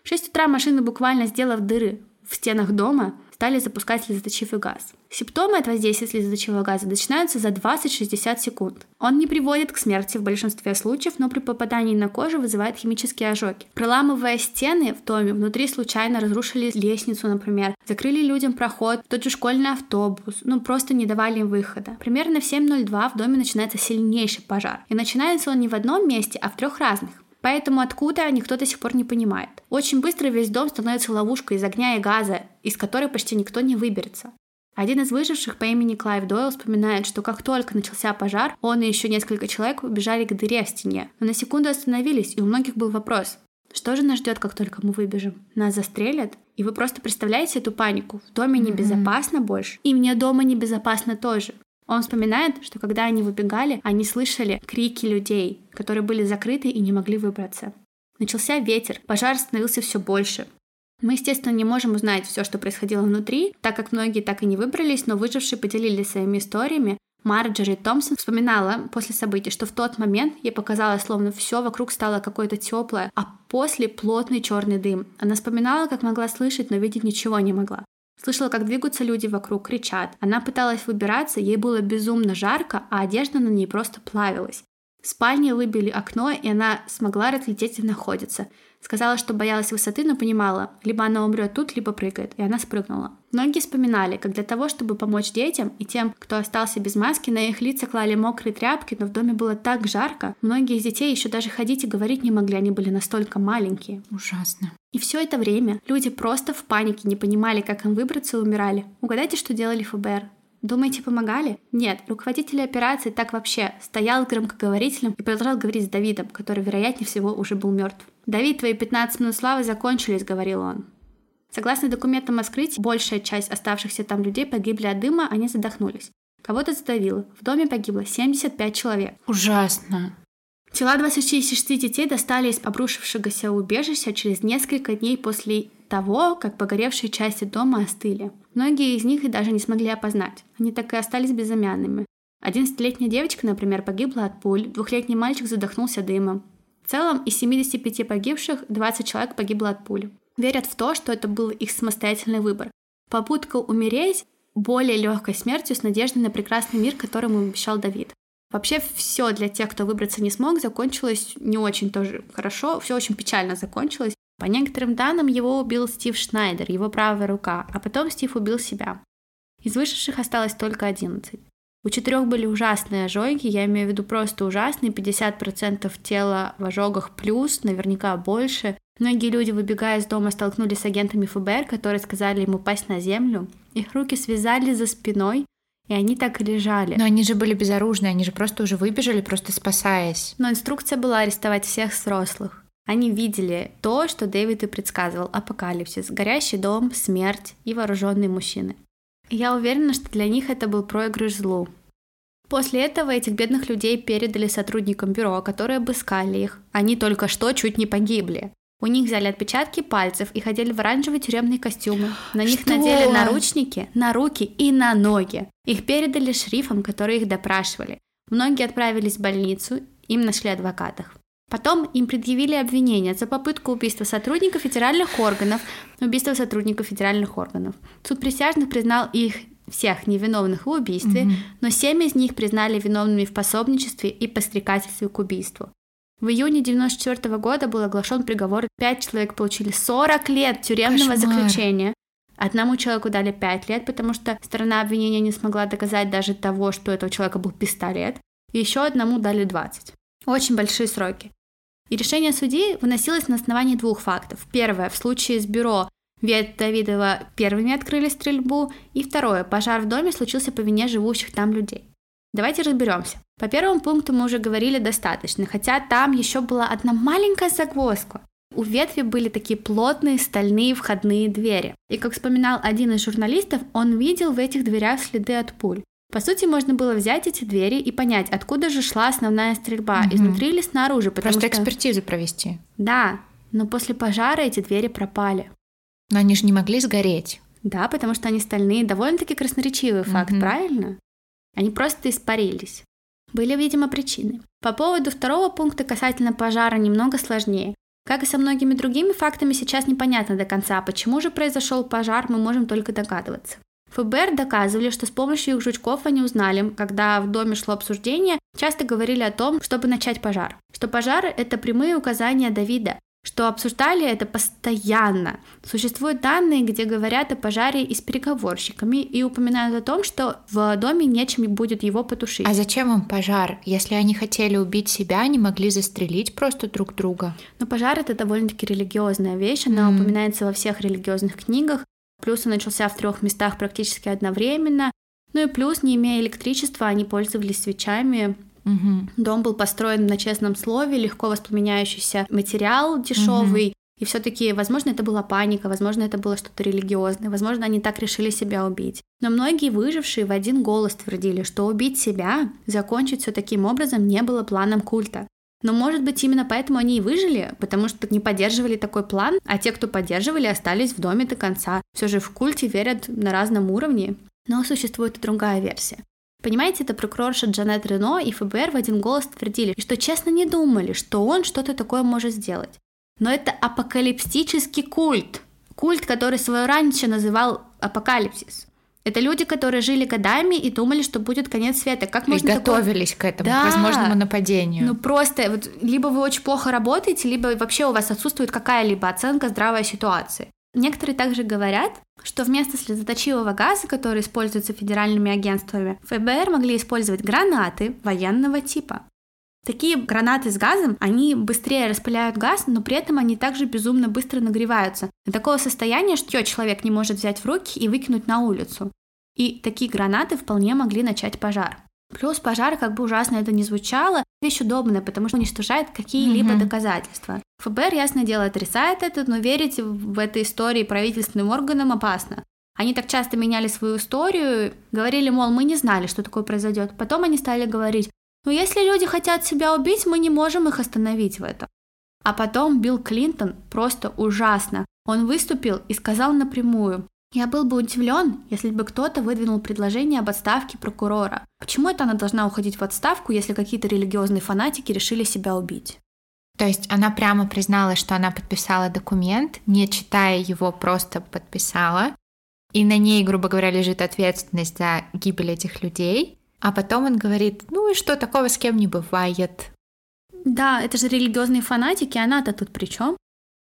В 6 утра машины, буквально сделав дыры в стенах дома, стали запускать слезоточивый газ. Симптомы от воздействия слезоточивого газа начинаются за 20-60 секунд. Он не приводит к смерти в большинстве случаев, но при попадании на кожу вызывает химические ожоги. Проламывая стены в доме, внутри случайно разрушили лестницу, например, закрыли людям проход, тот же школьный автобус, ну просто не давали им выхода. Примерно в 7.02 в доме начинается сильнейший пожар. И начинается он не в одном месте, а в трех разных. Поэтому откуда никто до сих пор не понимает. Очень быстро весь дом становится ловушкой из огня и газа, из которой почти никто не выберется. Один из выживших по имени Клайв Дойл вспоминает, что как только начался пожар, он и еще несколько человек убежали к дыре в стене. Но на секунду остановились, и у многих был вопрос. Что же нас ждет, как только мы выбежим? Нас застрелят? И вы просто представляете эту панику? В доме небезопасно больше, и мне дома небезопасно тоже. Он вспоминает, что когда они выбегали, они слышали крики людей, которые были закрыты и не могли выбраться. Начался ветер, пожар становился все больше. Мы, естественно, не можем узнать все, что происходило внутри, так как многие так и не выбрались, но выжившие поделились своими историями. Марджори Томпсон вспоминала после событий, что в тот момент ей показалось, словно все вокруг стало какое-то теплое, а после плотный черный дым. Она вспоминала, как могла слышать, но видеть ничего не могла. Слышала, как двигаются люди вокруг, кричат. Она пыталась выбираться, ей было безумно жарко, а одежда на ней просто плавилась. В спальне выбили окно, и она смогла разглядеть, где находится. Сказала, что боялась высоты, но понимала, либо она умрет тут, либо прыгает, и она спрыгнула. Многие вспоминали, как для того, чтобы помочь детям и тем, кто остался без маски, на их лица клали мокрые тряпки, но в доме было так жарко, многие из детей еще даже ходить и говорить не могли, они были настолько маленькие. Ужасно. И все это время люди просто в панике не понимали, как им выбраться и умирали. Угадайте, что делали ФБР? Думаете, помогали? Нет, руководитель операции так вообще стоял громкоговорителем и продолжал говорить с Давидом, который, вероятнее всего, уже был мертв. «Давид, твои 15 минут славы закончились», — говорил он. Согласно документам о скрытии, большая часть оставшихся там людей погибли от дыма, они задохнулись. Кого-то задавило. В доме погибло 75 человек. Ужасно. Тела 26 детей достали из обрушившегося убежища через несколько дней после того, как погоревшие части дома остыли. Многие из них и даже не смогли опознать. Они так и остались безымянными. Одиннадцатилетняя девочка, например, погибла от пуль, двухлетний мальчик задохнулся дымом. В целом, из 75 погибших 20 человек погибло от пули. Верят в то, что это был их самостоятельный выбор. Попытка умереть более легкой смертью с надеждой на прекрасный мир, который обещал Давид. Вообще все для тех, кто выбраться не смог, закончилось не очень тоже хорошо, все очень печально закончилось. По некоторым данным, его убил Стив Шнайдер, его правая рука, а потом Стив убил себя. Из выживших осталось только 11. У четырех были ужасные ожоги, я имею в виду просто ужасные, 50% тела в ожогах плюс, наверняка больше. Многие люди, выбегая из дома, столкнулись с агентами ФБР, которые сказали ему пасть на землю. Их руки связали за спиной, и они так и лежали. Но они же были безоружны, они же просто уже выбежали, просто спасаясь. Но инструкция была арестовать всех взрослых. Они видели то, что Дэвид и предсказывал – апокалипсис, горящий дом, смерть и вооруженные мужчины. Я уверена, что для них это был проигрыш злу. После этого этих бедных людей передали сотрудникам бюро, которые обыскали их. Они только что чуть не погибли. У них взяли отпечатки пальцев и ходили в оранжевые тюремные костюмы. На них Что? надели наручники на руки и на ноги. Их передали шрифам, которые их допрашивали. Многие отправились в больницу, им нашли адвокатов. Потом им предъявили обвинение за попытку убийства сотрудников федеральных органов, убийство сотрудников федеральных органов. Суд присяжных признал их всех невиновных в убийстве, mm-hmm. но семь из них признали виновными в пособничестве и пострекательстве к убийству. В июне 1994 года был оглашен приговор, пять человек получили 40 лет тюремного Кошмар. заключения. Одному человеку дали 5 лет, потому что сторона обвинения не смогла доказать даже того, что у этого человека был пистолет. И еще одному дали 20. Очень большие сроки. И решение судьи выносилось на основании двух фактов. Первое, в случае с бюро Вет Давидова первыми открыли стрельбу, и второе, пожар в доме случился по вине живущих там людей. Давайте разберемся. По первому пункту мы уже говорили достаточно, хотя там еще была одна маленькая загвоздка. У ветви были такие плотные стальные входные двери. И как вспоминал один из журналистов, он видел в этих дверях следы от пуль. По сути, можно было взять эти двери и понять, откуда же шла основная стрельба, угу. изнутри или снаружи. Просто что... экспертизу провести. Да, но после пожара эти двери пропали. Но они же не могли сгореть. Да, потому что они стальные. Довольно-таки красноречивый факт, угу. правильно? Они просто испарились. Были, видимо, причины. По поводу второго пункта касательно пожара немного сложнее. Как и со многими другими фактами, сейчас непонятно до конца, почему же произошел пожар, мы можем только догадываться. ФБР доказывали, что с помощью их жучков они узнали, когда в доме шло обсуждение, часто говорили о том, чтобы начать пожар. Что пожар – это прямые указания Давида, что обсуждали это постоянно. Существуют данные, где говорят о пожаре и с переговорщиками и упоминают о том, что в доме нечем будет его потушить. А зачем им пожар? Если они хотели убить себя, они могли застрелить просто друг друга. Но пожар это довольно-таки религиозная вещь, она mm. упоминается во всех религиозных книгах. Плюс он начался в трех местах практически одновременно. Ну и плюс, не имея электричества, они пользовались свечами. Угу. Дом был построен на честном слове, легко воспламеняющийся материал дешевый. Угу. И все-таки, возможно, это была паника, возможно, это было что-то религиозное, возможно, они так решили себя убить. Но многие выжившие в один голос твердили, что убить себя, закончить все таким образом не было планом культа. Но, может быть, именно поэтому они и выжили, потому что не поддерживали такой план, а те, кто поддерживали, остались в доме до конца. Все же в культе верят на разном уровне. Но существует и другая версия. Понимаете, это прокурорша Джанет Рено и ФБР в один голос твердили, что честно не думали, что он что-то такое может сделать. Но это апокалиптический культ. Культ, который свое раньше называл апокалипсис. Это люди, которые жили годами и думали, что будет конец света. Как и можно готовились такое... к этому, да. к возможному нападению. Ну просто, вот, либо вы очень плохо работаете, либо вообще у вас отсутствует какая-либо оценка здравой ситуации. Некоторые также говорят, что вместо слезоточивого газа, который используется федеральными агентствами, ФБР могли использовать гранаты военного типа. Такие гранаты с газом, они быстрее распыляют газ, но при этом они также безумно быстро нагреваются. До такого состояния, что человек не может взять в руки и выкинуть на улицу. И такие гранаты вполне могли начать пожар. Плюс пожар, как бы ужасно это ни звучало, вещь удобная, потому что уничтожает какие-либо mm-hmm. доказательства. ФБР, ясное дело, отрицает это, но верить в этой истории правительственным органам опасно. Они так часто меняли свою историю, говорили, мол, мы не знали, что такое произойдет. Потом они стали говорить, ну если люди хотят себя убить, мы не можем их остановить в этом. А потом Билл Клинтон просто ужасно. Он выступил и сказал напрямую, я был бы удивлен, если бы кто-то выдвинул предложение об отставке прокурора. Почему это она должна уходить в отставку, если какие-то религиозные фанатики решили себя убить? То есть она прямо признала, что она подписала документ, не читая его, просто подписала. И на ней, грубо говоря, лежит ответственность за гибель этих людей. А потом он говорит, ну и что, такого с кем не бывает. Да, это же религиозные фанатики, она-то тут при чем?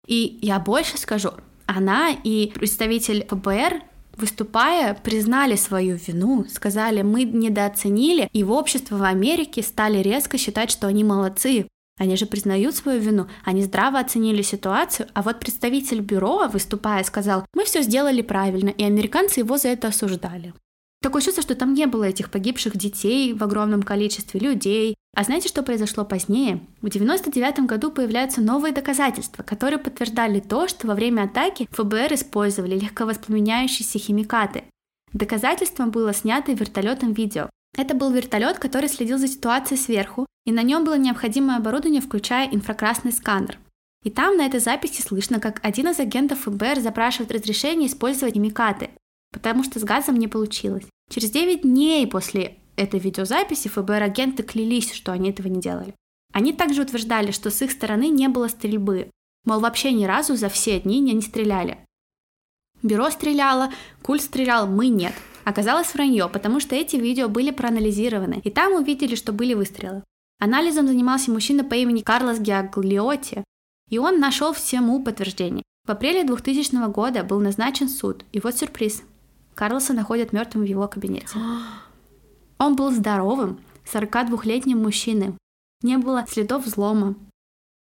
И я больше скажу, она и представитель ФБР выступая, признали свою вину, сказали, мы недооценили, и в обществе в Америке стали резко считать, что они молодцы. Они же признают свою вину, они здраво оценили ситуацию, а вот представитель бюро, выступая, сказал, мы все сделали правильно, и американцы его за это осуждали. Такое чувство, что там не было этих погибших детей в огромном количестве людей. А знаете, что произошло позднее? В 99 году появляются новые доказательства, которые подтверждали то, что во время атаки ФБР использовали легковоспламеняющиеся химикаты. Доказательством было снято вертолетом видео. Это был вертолет, который следил за ситуацией сверху, и на нем было необходимое оборудование, включая инфракрасный сканер. И там на этой записи слышно, как один из агентов ФБР запрашивает разрешение использовать химикаты потому что с газом не получилось. Через 9 дней после этой видеозаписи ФБР-агенты клялись, что они этого не делали. Они также утверждали, что с их стороны не было стрельбы, мол, вообще ни разу за все дни не, не стреляли. Бюро стреляло, Куль стрелял, мы нет. Оказалось вранье, потому что эти видео были проанализированы, и там увидели, что были выстрелы. Анализом занимался мужчина по имени Карлос Гиаглиоти, и он нашел всему подтверждение. В апреле 2000 года был назначен суд, и вот сюрприз. Карлоса находят мертвым в его кабинете. Он был здоровым, 42-летним мужчиной. Не было следов взлома.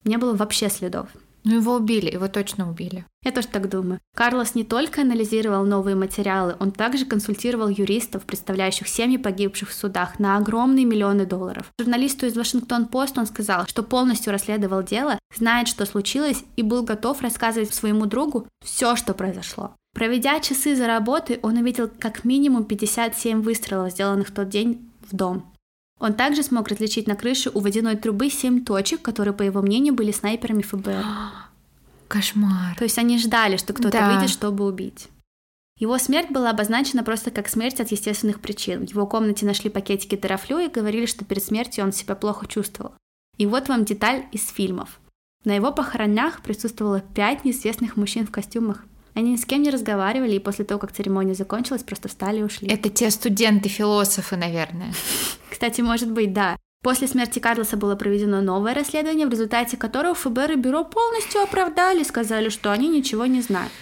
Не было вообще следов. Ну его убили, его точно убили. Я тоже так думаю. Карлос не только анализировал новые материалы, он также консультировал юристов, представляющих семьи погибших в судах, на огромные миллионы долларов. Журналисту из Вашингтон-Пост он сказал, что полностью расследовал дело, знает, что случилось, и был готов рассказывать своему другу все, что произошло. Проведя часы за работой, он увидел как минимум 57 выстрелов, сделанных в тот день в дом. Он также смог различить на крыше у водяной трубы семь точек, которые, по его мнению, были снайперами ФБР. Кошмар. То есть они ждали, что кто-то да. выйдет, чтобы убить. Его смерть была обозначена просто как смерть от естественных причин. В его комнате нашли пакетики терафлю и говорили, что перед смертью он себя плохо чувствовал. И вот вам деталь из фильмов. На его похоронах присутствовало пять неизвестных мужчин в костюмах. Они ни с кем не разговаривали, и после того, как церемония закончилась, просто встали и ушли. Это те студенты-философы, наверное. Кстати, может быть, да. После смерти Карлоса было проведено новое расследование, в результате которого ФБР и бюро полностью оправдали, сказали, что они ничего не знают.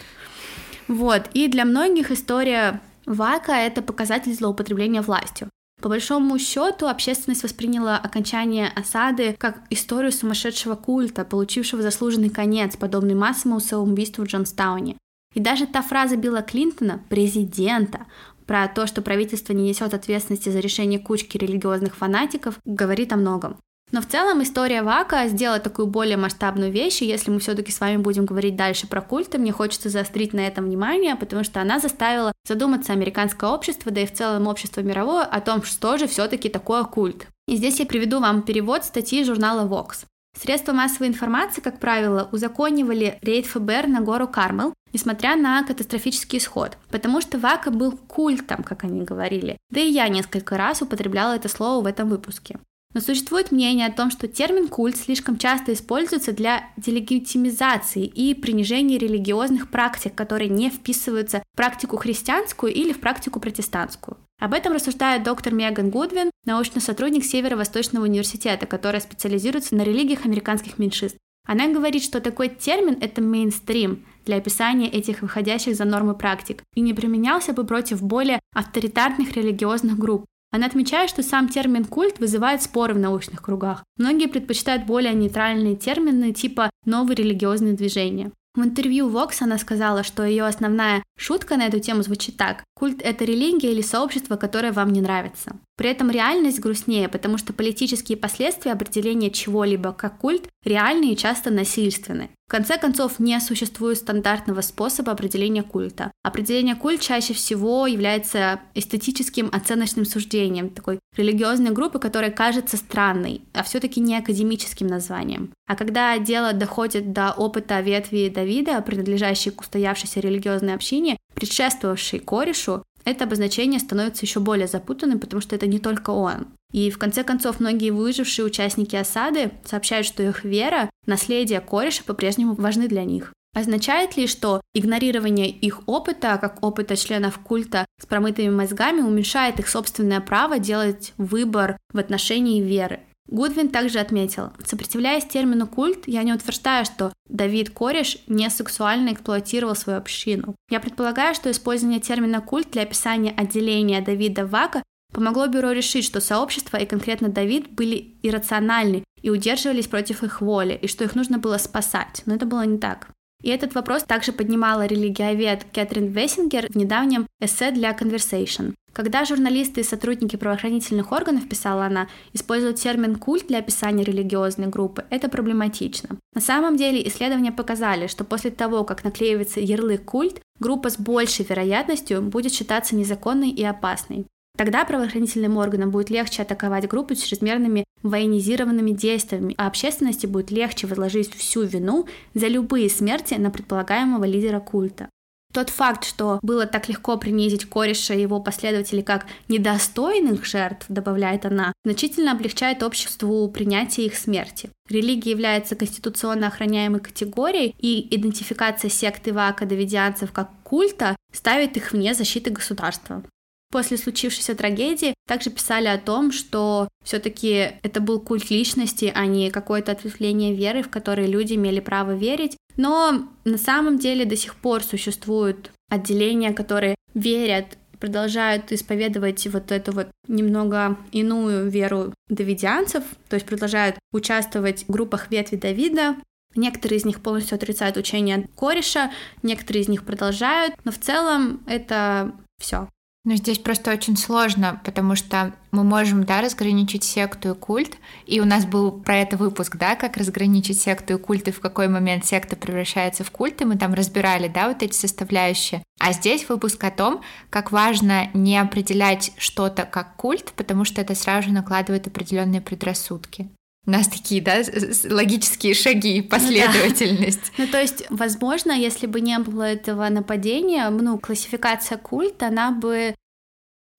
Вот, и для многих история Вака – это показатель злоупотребления властью. По большому счету, общественность восприняла окончание осады как историю сумасшедшего культа, получившего заслуженный конец, подобный массовому самоубийству в Джонстауне. И даже та фраза Билла Клинтона, президента, про то, что правительство не несет ответственности за решение кучки религиозных фанатиков, говорит о многом. Но в целом история Вака сделала такую более масштабную вещь, и если мы все-таки с вами будем говорить дальше про культы, мне хочется заострить на этом внимание, потому что она заставила задуматься американское общество, да и в целом общество мировое, о том, что же все-таки такое культ. И здесь я приведу вам перевод статьи журнала Vox. Средства массовой информации, как правило, узаконивали рейд ФБР на гору Кармел, несмотря на катастрофический исход, потому что Вака был культом, как они говорили. Да и я несколько раз употребляла это слово в этом выпуске. Но существует мнение о том, что термин «культ» слишком часто используется для делегитимизации и принижения религиозных практик, которые не вписываются в практику христианскую или в практику протестантскую. Об этом рассуждает доктор Меган Гудвин, научный сотрудник Северо-Восточного университета, которая специализируется на религиях американских меньшинств. Она говорит, что такой термин – это мейнстрим для описания этих выходящих за нормы практик и не применялся бы против более авторитарных религиозных групп, она отмечает, что сам термин «культ» вызывает споры в научных кругах. Многие предпочитают более нейтральные термины типа «новые религиозные движения». В интервью Vox она сказала, что ее основная шутка на эту тему звучит так. Культ – это религия или сообщество, которое вам не нравится. При этом реальность грустнее, потому что политические последствия определения чего-либо как культ реальные и часто насильственны. В конце концов, не существует стандартного способа определения культа. Определение культ чаще всего является эстетическим оценочным суждением такой религиозной группы, которая кажется странной, а все-таки не академическим названием. А когда дело доходит до опыта ветви Давида, принадлежащей к устоявшейся религиозной общине, предшествовавшей корешу, это обозначение становится еще более запутанным, потому что это не только он. И в конце концов, многие выжившие участники осады сообщают, что их вера, наследие кореша по-прежнему важны для них. Означает ли, что игнорирование их опыта, как опыта членов культа с промытыми мозгами, уменьшает их собственное право делать выбор в отношении веры? Гудвин также отметил, сопротивляясь термину «культ», я не утверждаю, что Давид Кореш не сексуально эксплуатировал свою общину. Я предполагаю, что использование термина «культ» для описания отделения Давида Вака помогло бюро решить, что сообщество и конкретно Давид были иррациональны и удерживались против их воли, и что их нужно было спасать. Но это было не так. И этот вопрос также поднимала религиовед Кэтрин Вессингер в недавнем эссе для Conversation. Когда журналисты и сотрудники правоохранительных органов, писала она, используют термин «культ» для описания религиозной группы, это проблематично. На самом деле исследования показали, что после того, как наклеивается ярлык «культ», группа с большей вероятностью будет считаться незаконной и опасной. Тогда правоохранительным органам будет легче атаковать группу с чрезмерными военизированными действиями, а общественности будет легче возложить всю вину за любые смерти на предполагаемого лидера культа. Тот факт, что было так легко принизить кореша и его последователей как недостойных жертв, добавляет она, значительно облегчает обществу принятие их смерти. Религия является конституционно охраняемой категорией, и идентификация секты вака-давидианцев как культа ставит их вне защиты государства. После случившейся трагедии также писали о том, что все-таки это был культ личности, а не какое-то ответвление веры, в которое люди имели право верить. Но на самом деле до сих пор существуют отделения, которые верят продолжают исповедовать вот эту вот немного иную веру давидианцев, то есть продолжают участвовать в группах ветви Давида. Некоторые из них полностью отрицают учение кореша, некоторые из них продолжают, но в целом это все. Но здесь просто очень сложно, потому что мы можем, да, разграничить секту и культ, и у нас был про это выпуск, да, как разграничить секту и культ, и в какой момент секта превращается в культ, и мы там разбирали, да, вот эти составляющие. А здесь выпуск о том, как важно не определять что-то как культ, потому что это сразу же накладывает определенные предрассудки у нас такие, да, логические шаги, последовательность. Ну, да. ну, то есть, возможно, если бы не было этого нападения, ну, классификация культа, она бы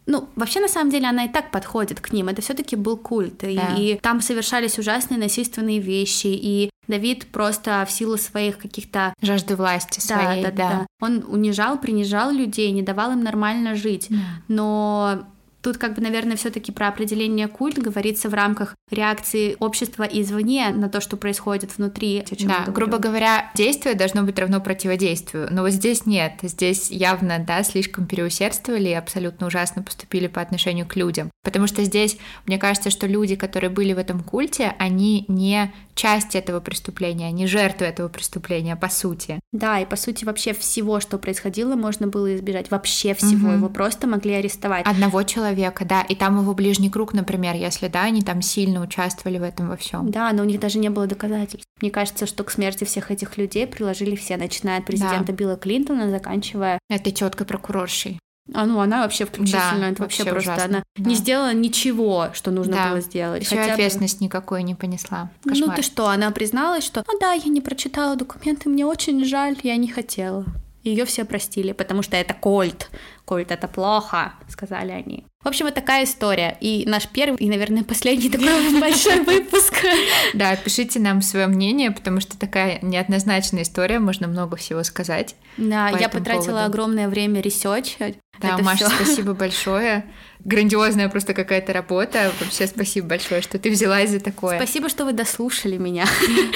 ну, вообще, на самом деле, она и так подходит к ним. Это все-таки был культ. Да. И, и там совершались ужасные насильственные вещи. И Давид просто в силу своих каких-то... Жажды власти своей, да. да, да. да. Он унижал, принижал людей, не давал им нормально жить. Да. Но Тут, как бы, наверное, все-таки про определение культ говорится в рамках реакции общества извне на то, что происходит внутри. Да, грубо говоря, действие должно быть равно противодействию. Но вот здесь нет. Здесь явно, да, слишком переусердствовали и абсолютно ужасно поступили по отношению к людям. Потому что здесь, мне кажется, что люди, которые были в этом культе, они не часть этого преступления, они жертвы этого преступления, по сути. Да, и по сути вообще всего, что происходило, можно было избежать. Вообще всего. Угу. Его просто могли арестовать. Одного человека человека, да, и там его ближний круг, например, если, да, они там сильно участвовали в этом во всем. Да, но у них даже не было доказательств. Мне кажется, что к смерти всех этих людей приложили все, начиная от президента да. Билла Клинтона, заканчивая... Этой теткой прокуроршей. А ну она вообще включительно, да, это вообще, вообще просто ужасно. она да. не сделала ничего, что нужно да. было сделать. Еще Хотя ответственность бы... никакой не понесла. Кошмар. Ну ты что, она призналась, что ну да, я не прочитала документы, мне очень жаль, я не хотела. Ее все простили, потому что это кольт. Кольт это плохо, сказали они. В общем, вот такая история. И наш первый и, наверное, последний такой большой выпуск. Да, пишите нам свое мнение, потому что такая неоднозначная история, можно много всего сказать. Да, я потратила огромное время ресерчать. Да, Маша, спасибо большое грандиозная просто какая-то работа. Вообще спасибо большое, что ты взялась за такое. Спасибо, что вы дослушали меня.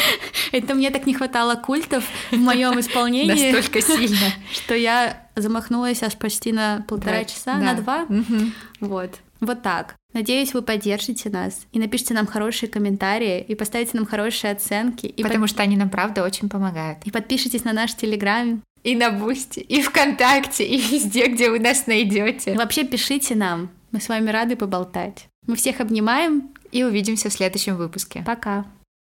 Это мне так не хватало культов в моем исполнении. Настолько сильно. Что я замахнулась аж почти на полтора часа, на два. Вот. Вот так. Надеюсь, вы поддержите нас и напишите нам хорошие комментарии и поставите нам хорошие оценки. И Потому под... что они нам правда очень помогают. И подпишитесь на наш Телеграм. И на Бусти, и ВКонтакте, и везде, где вы нас найдете. Вообще пишите нам. Мы с вами рады поболтать. Мы всех обнимаем. И увидимся в следующем выпуске. Пока.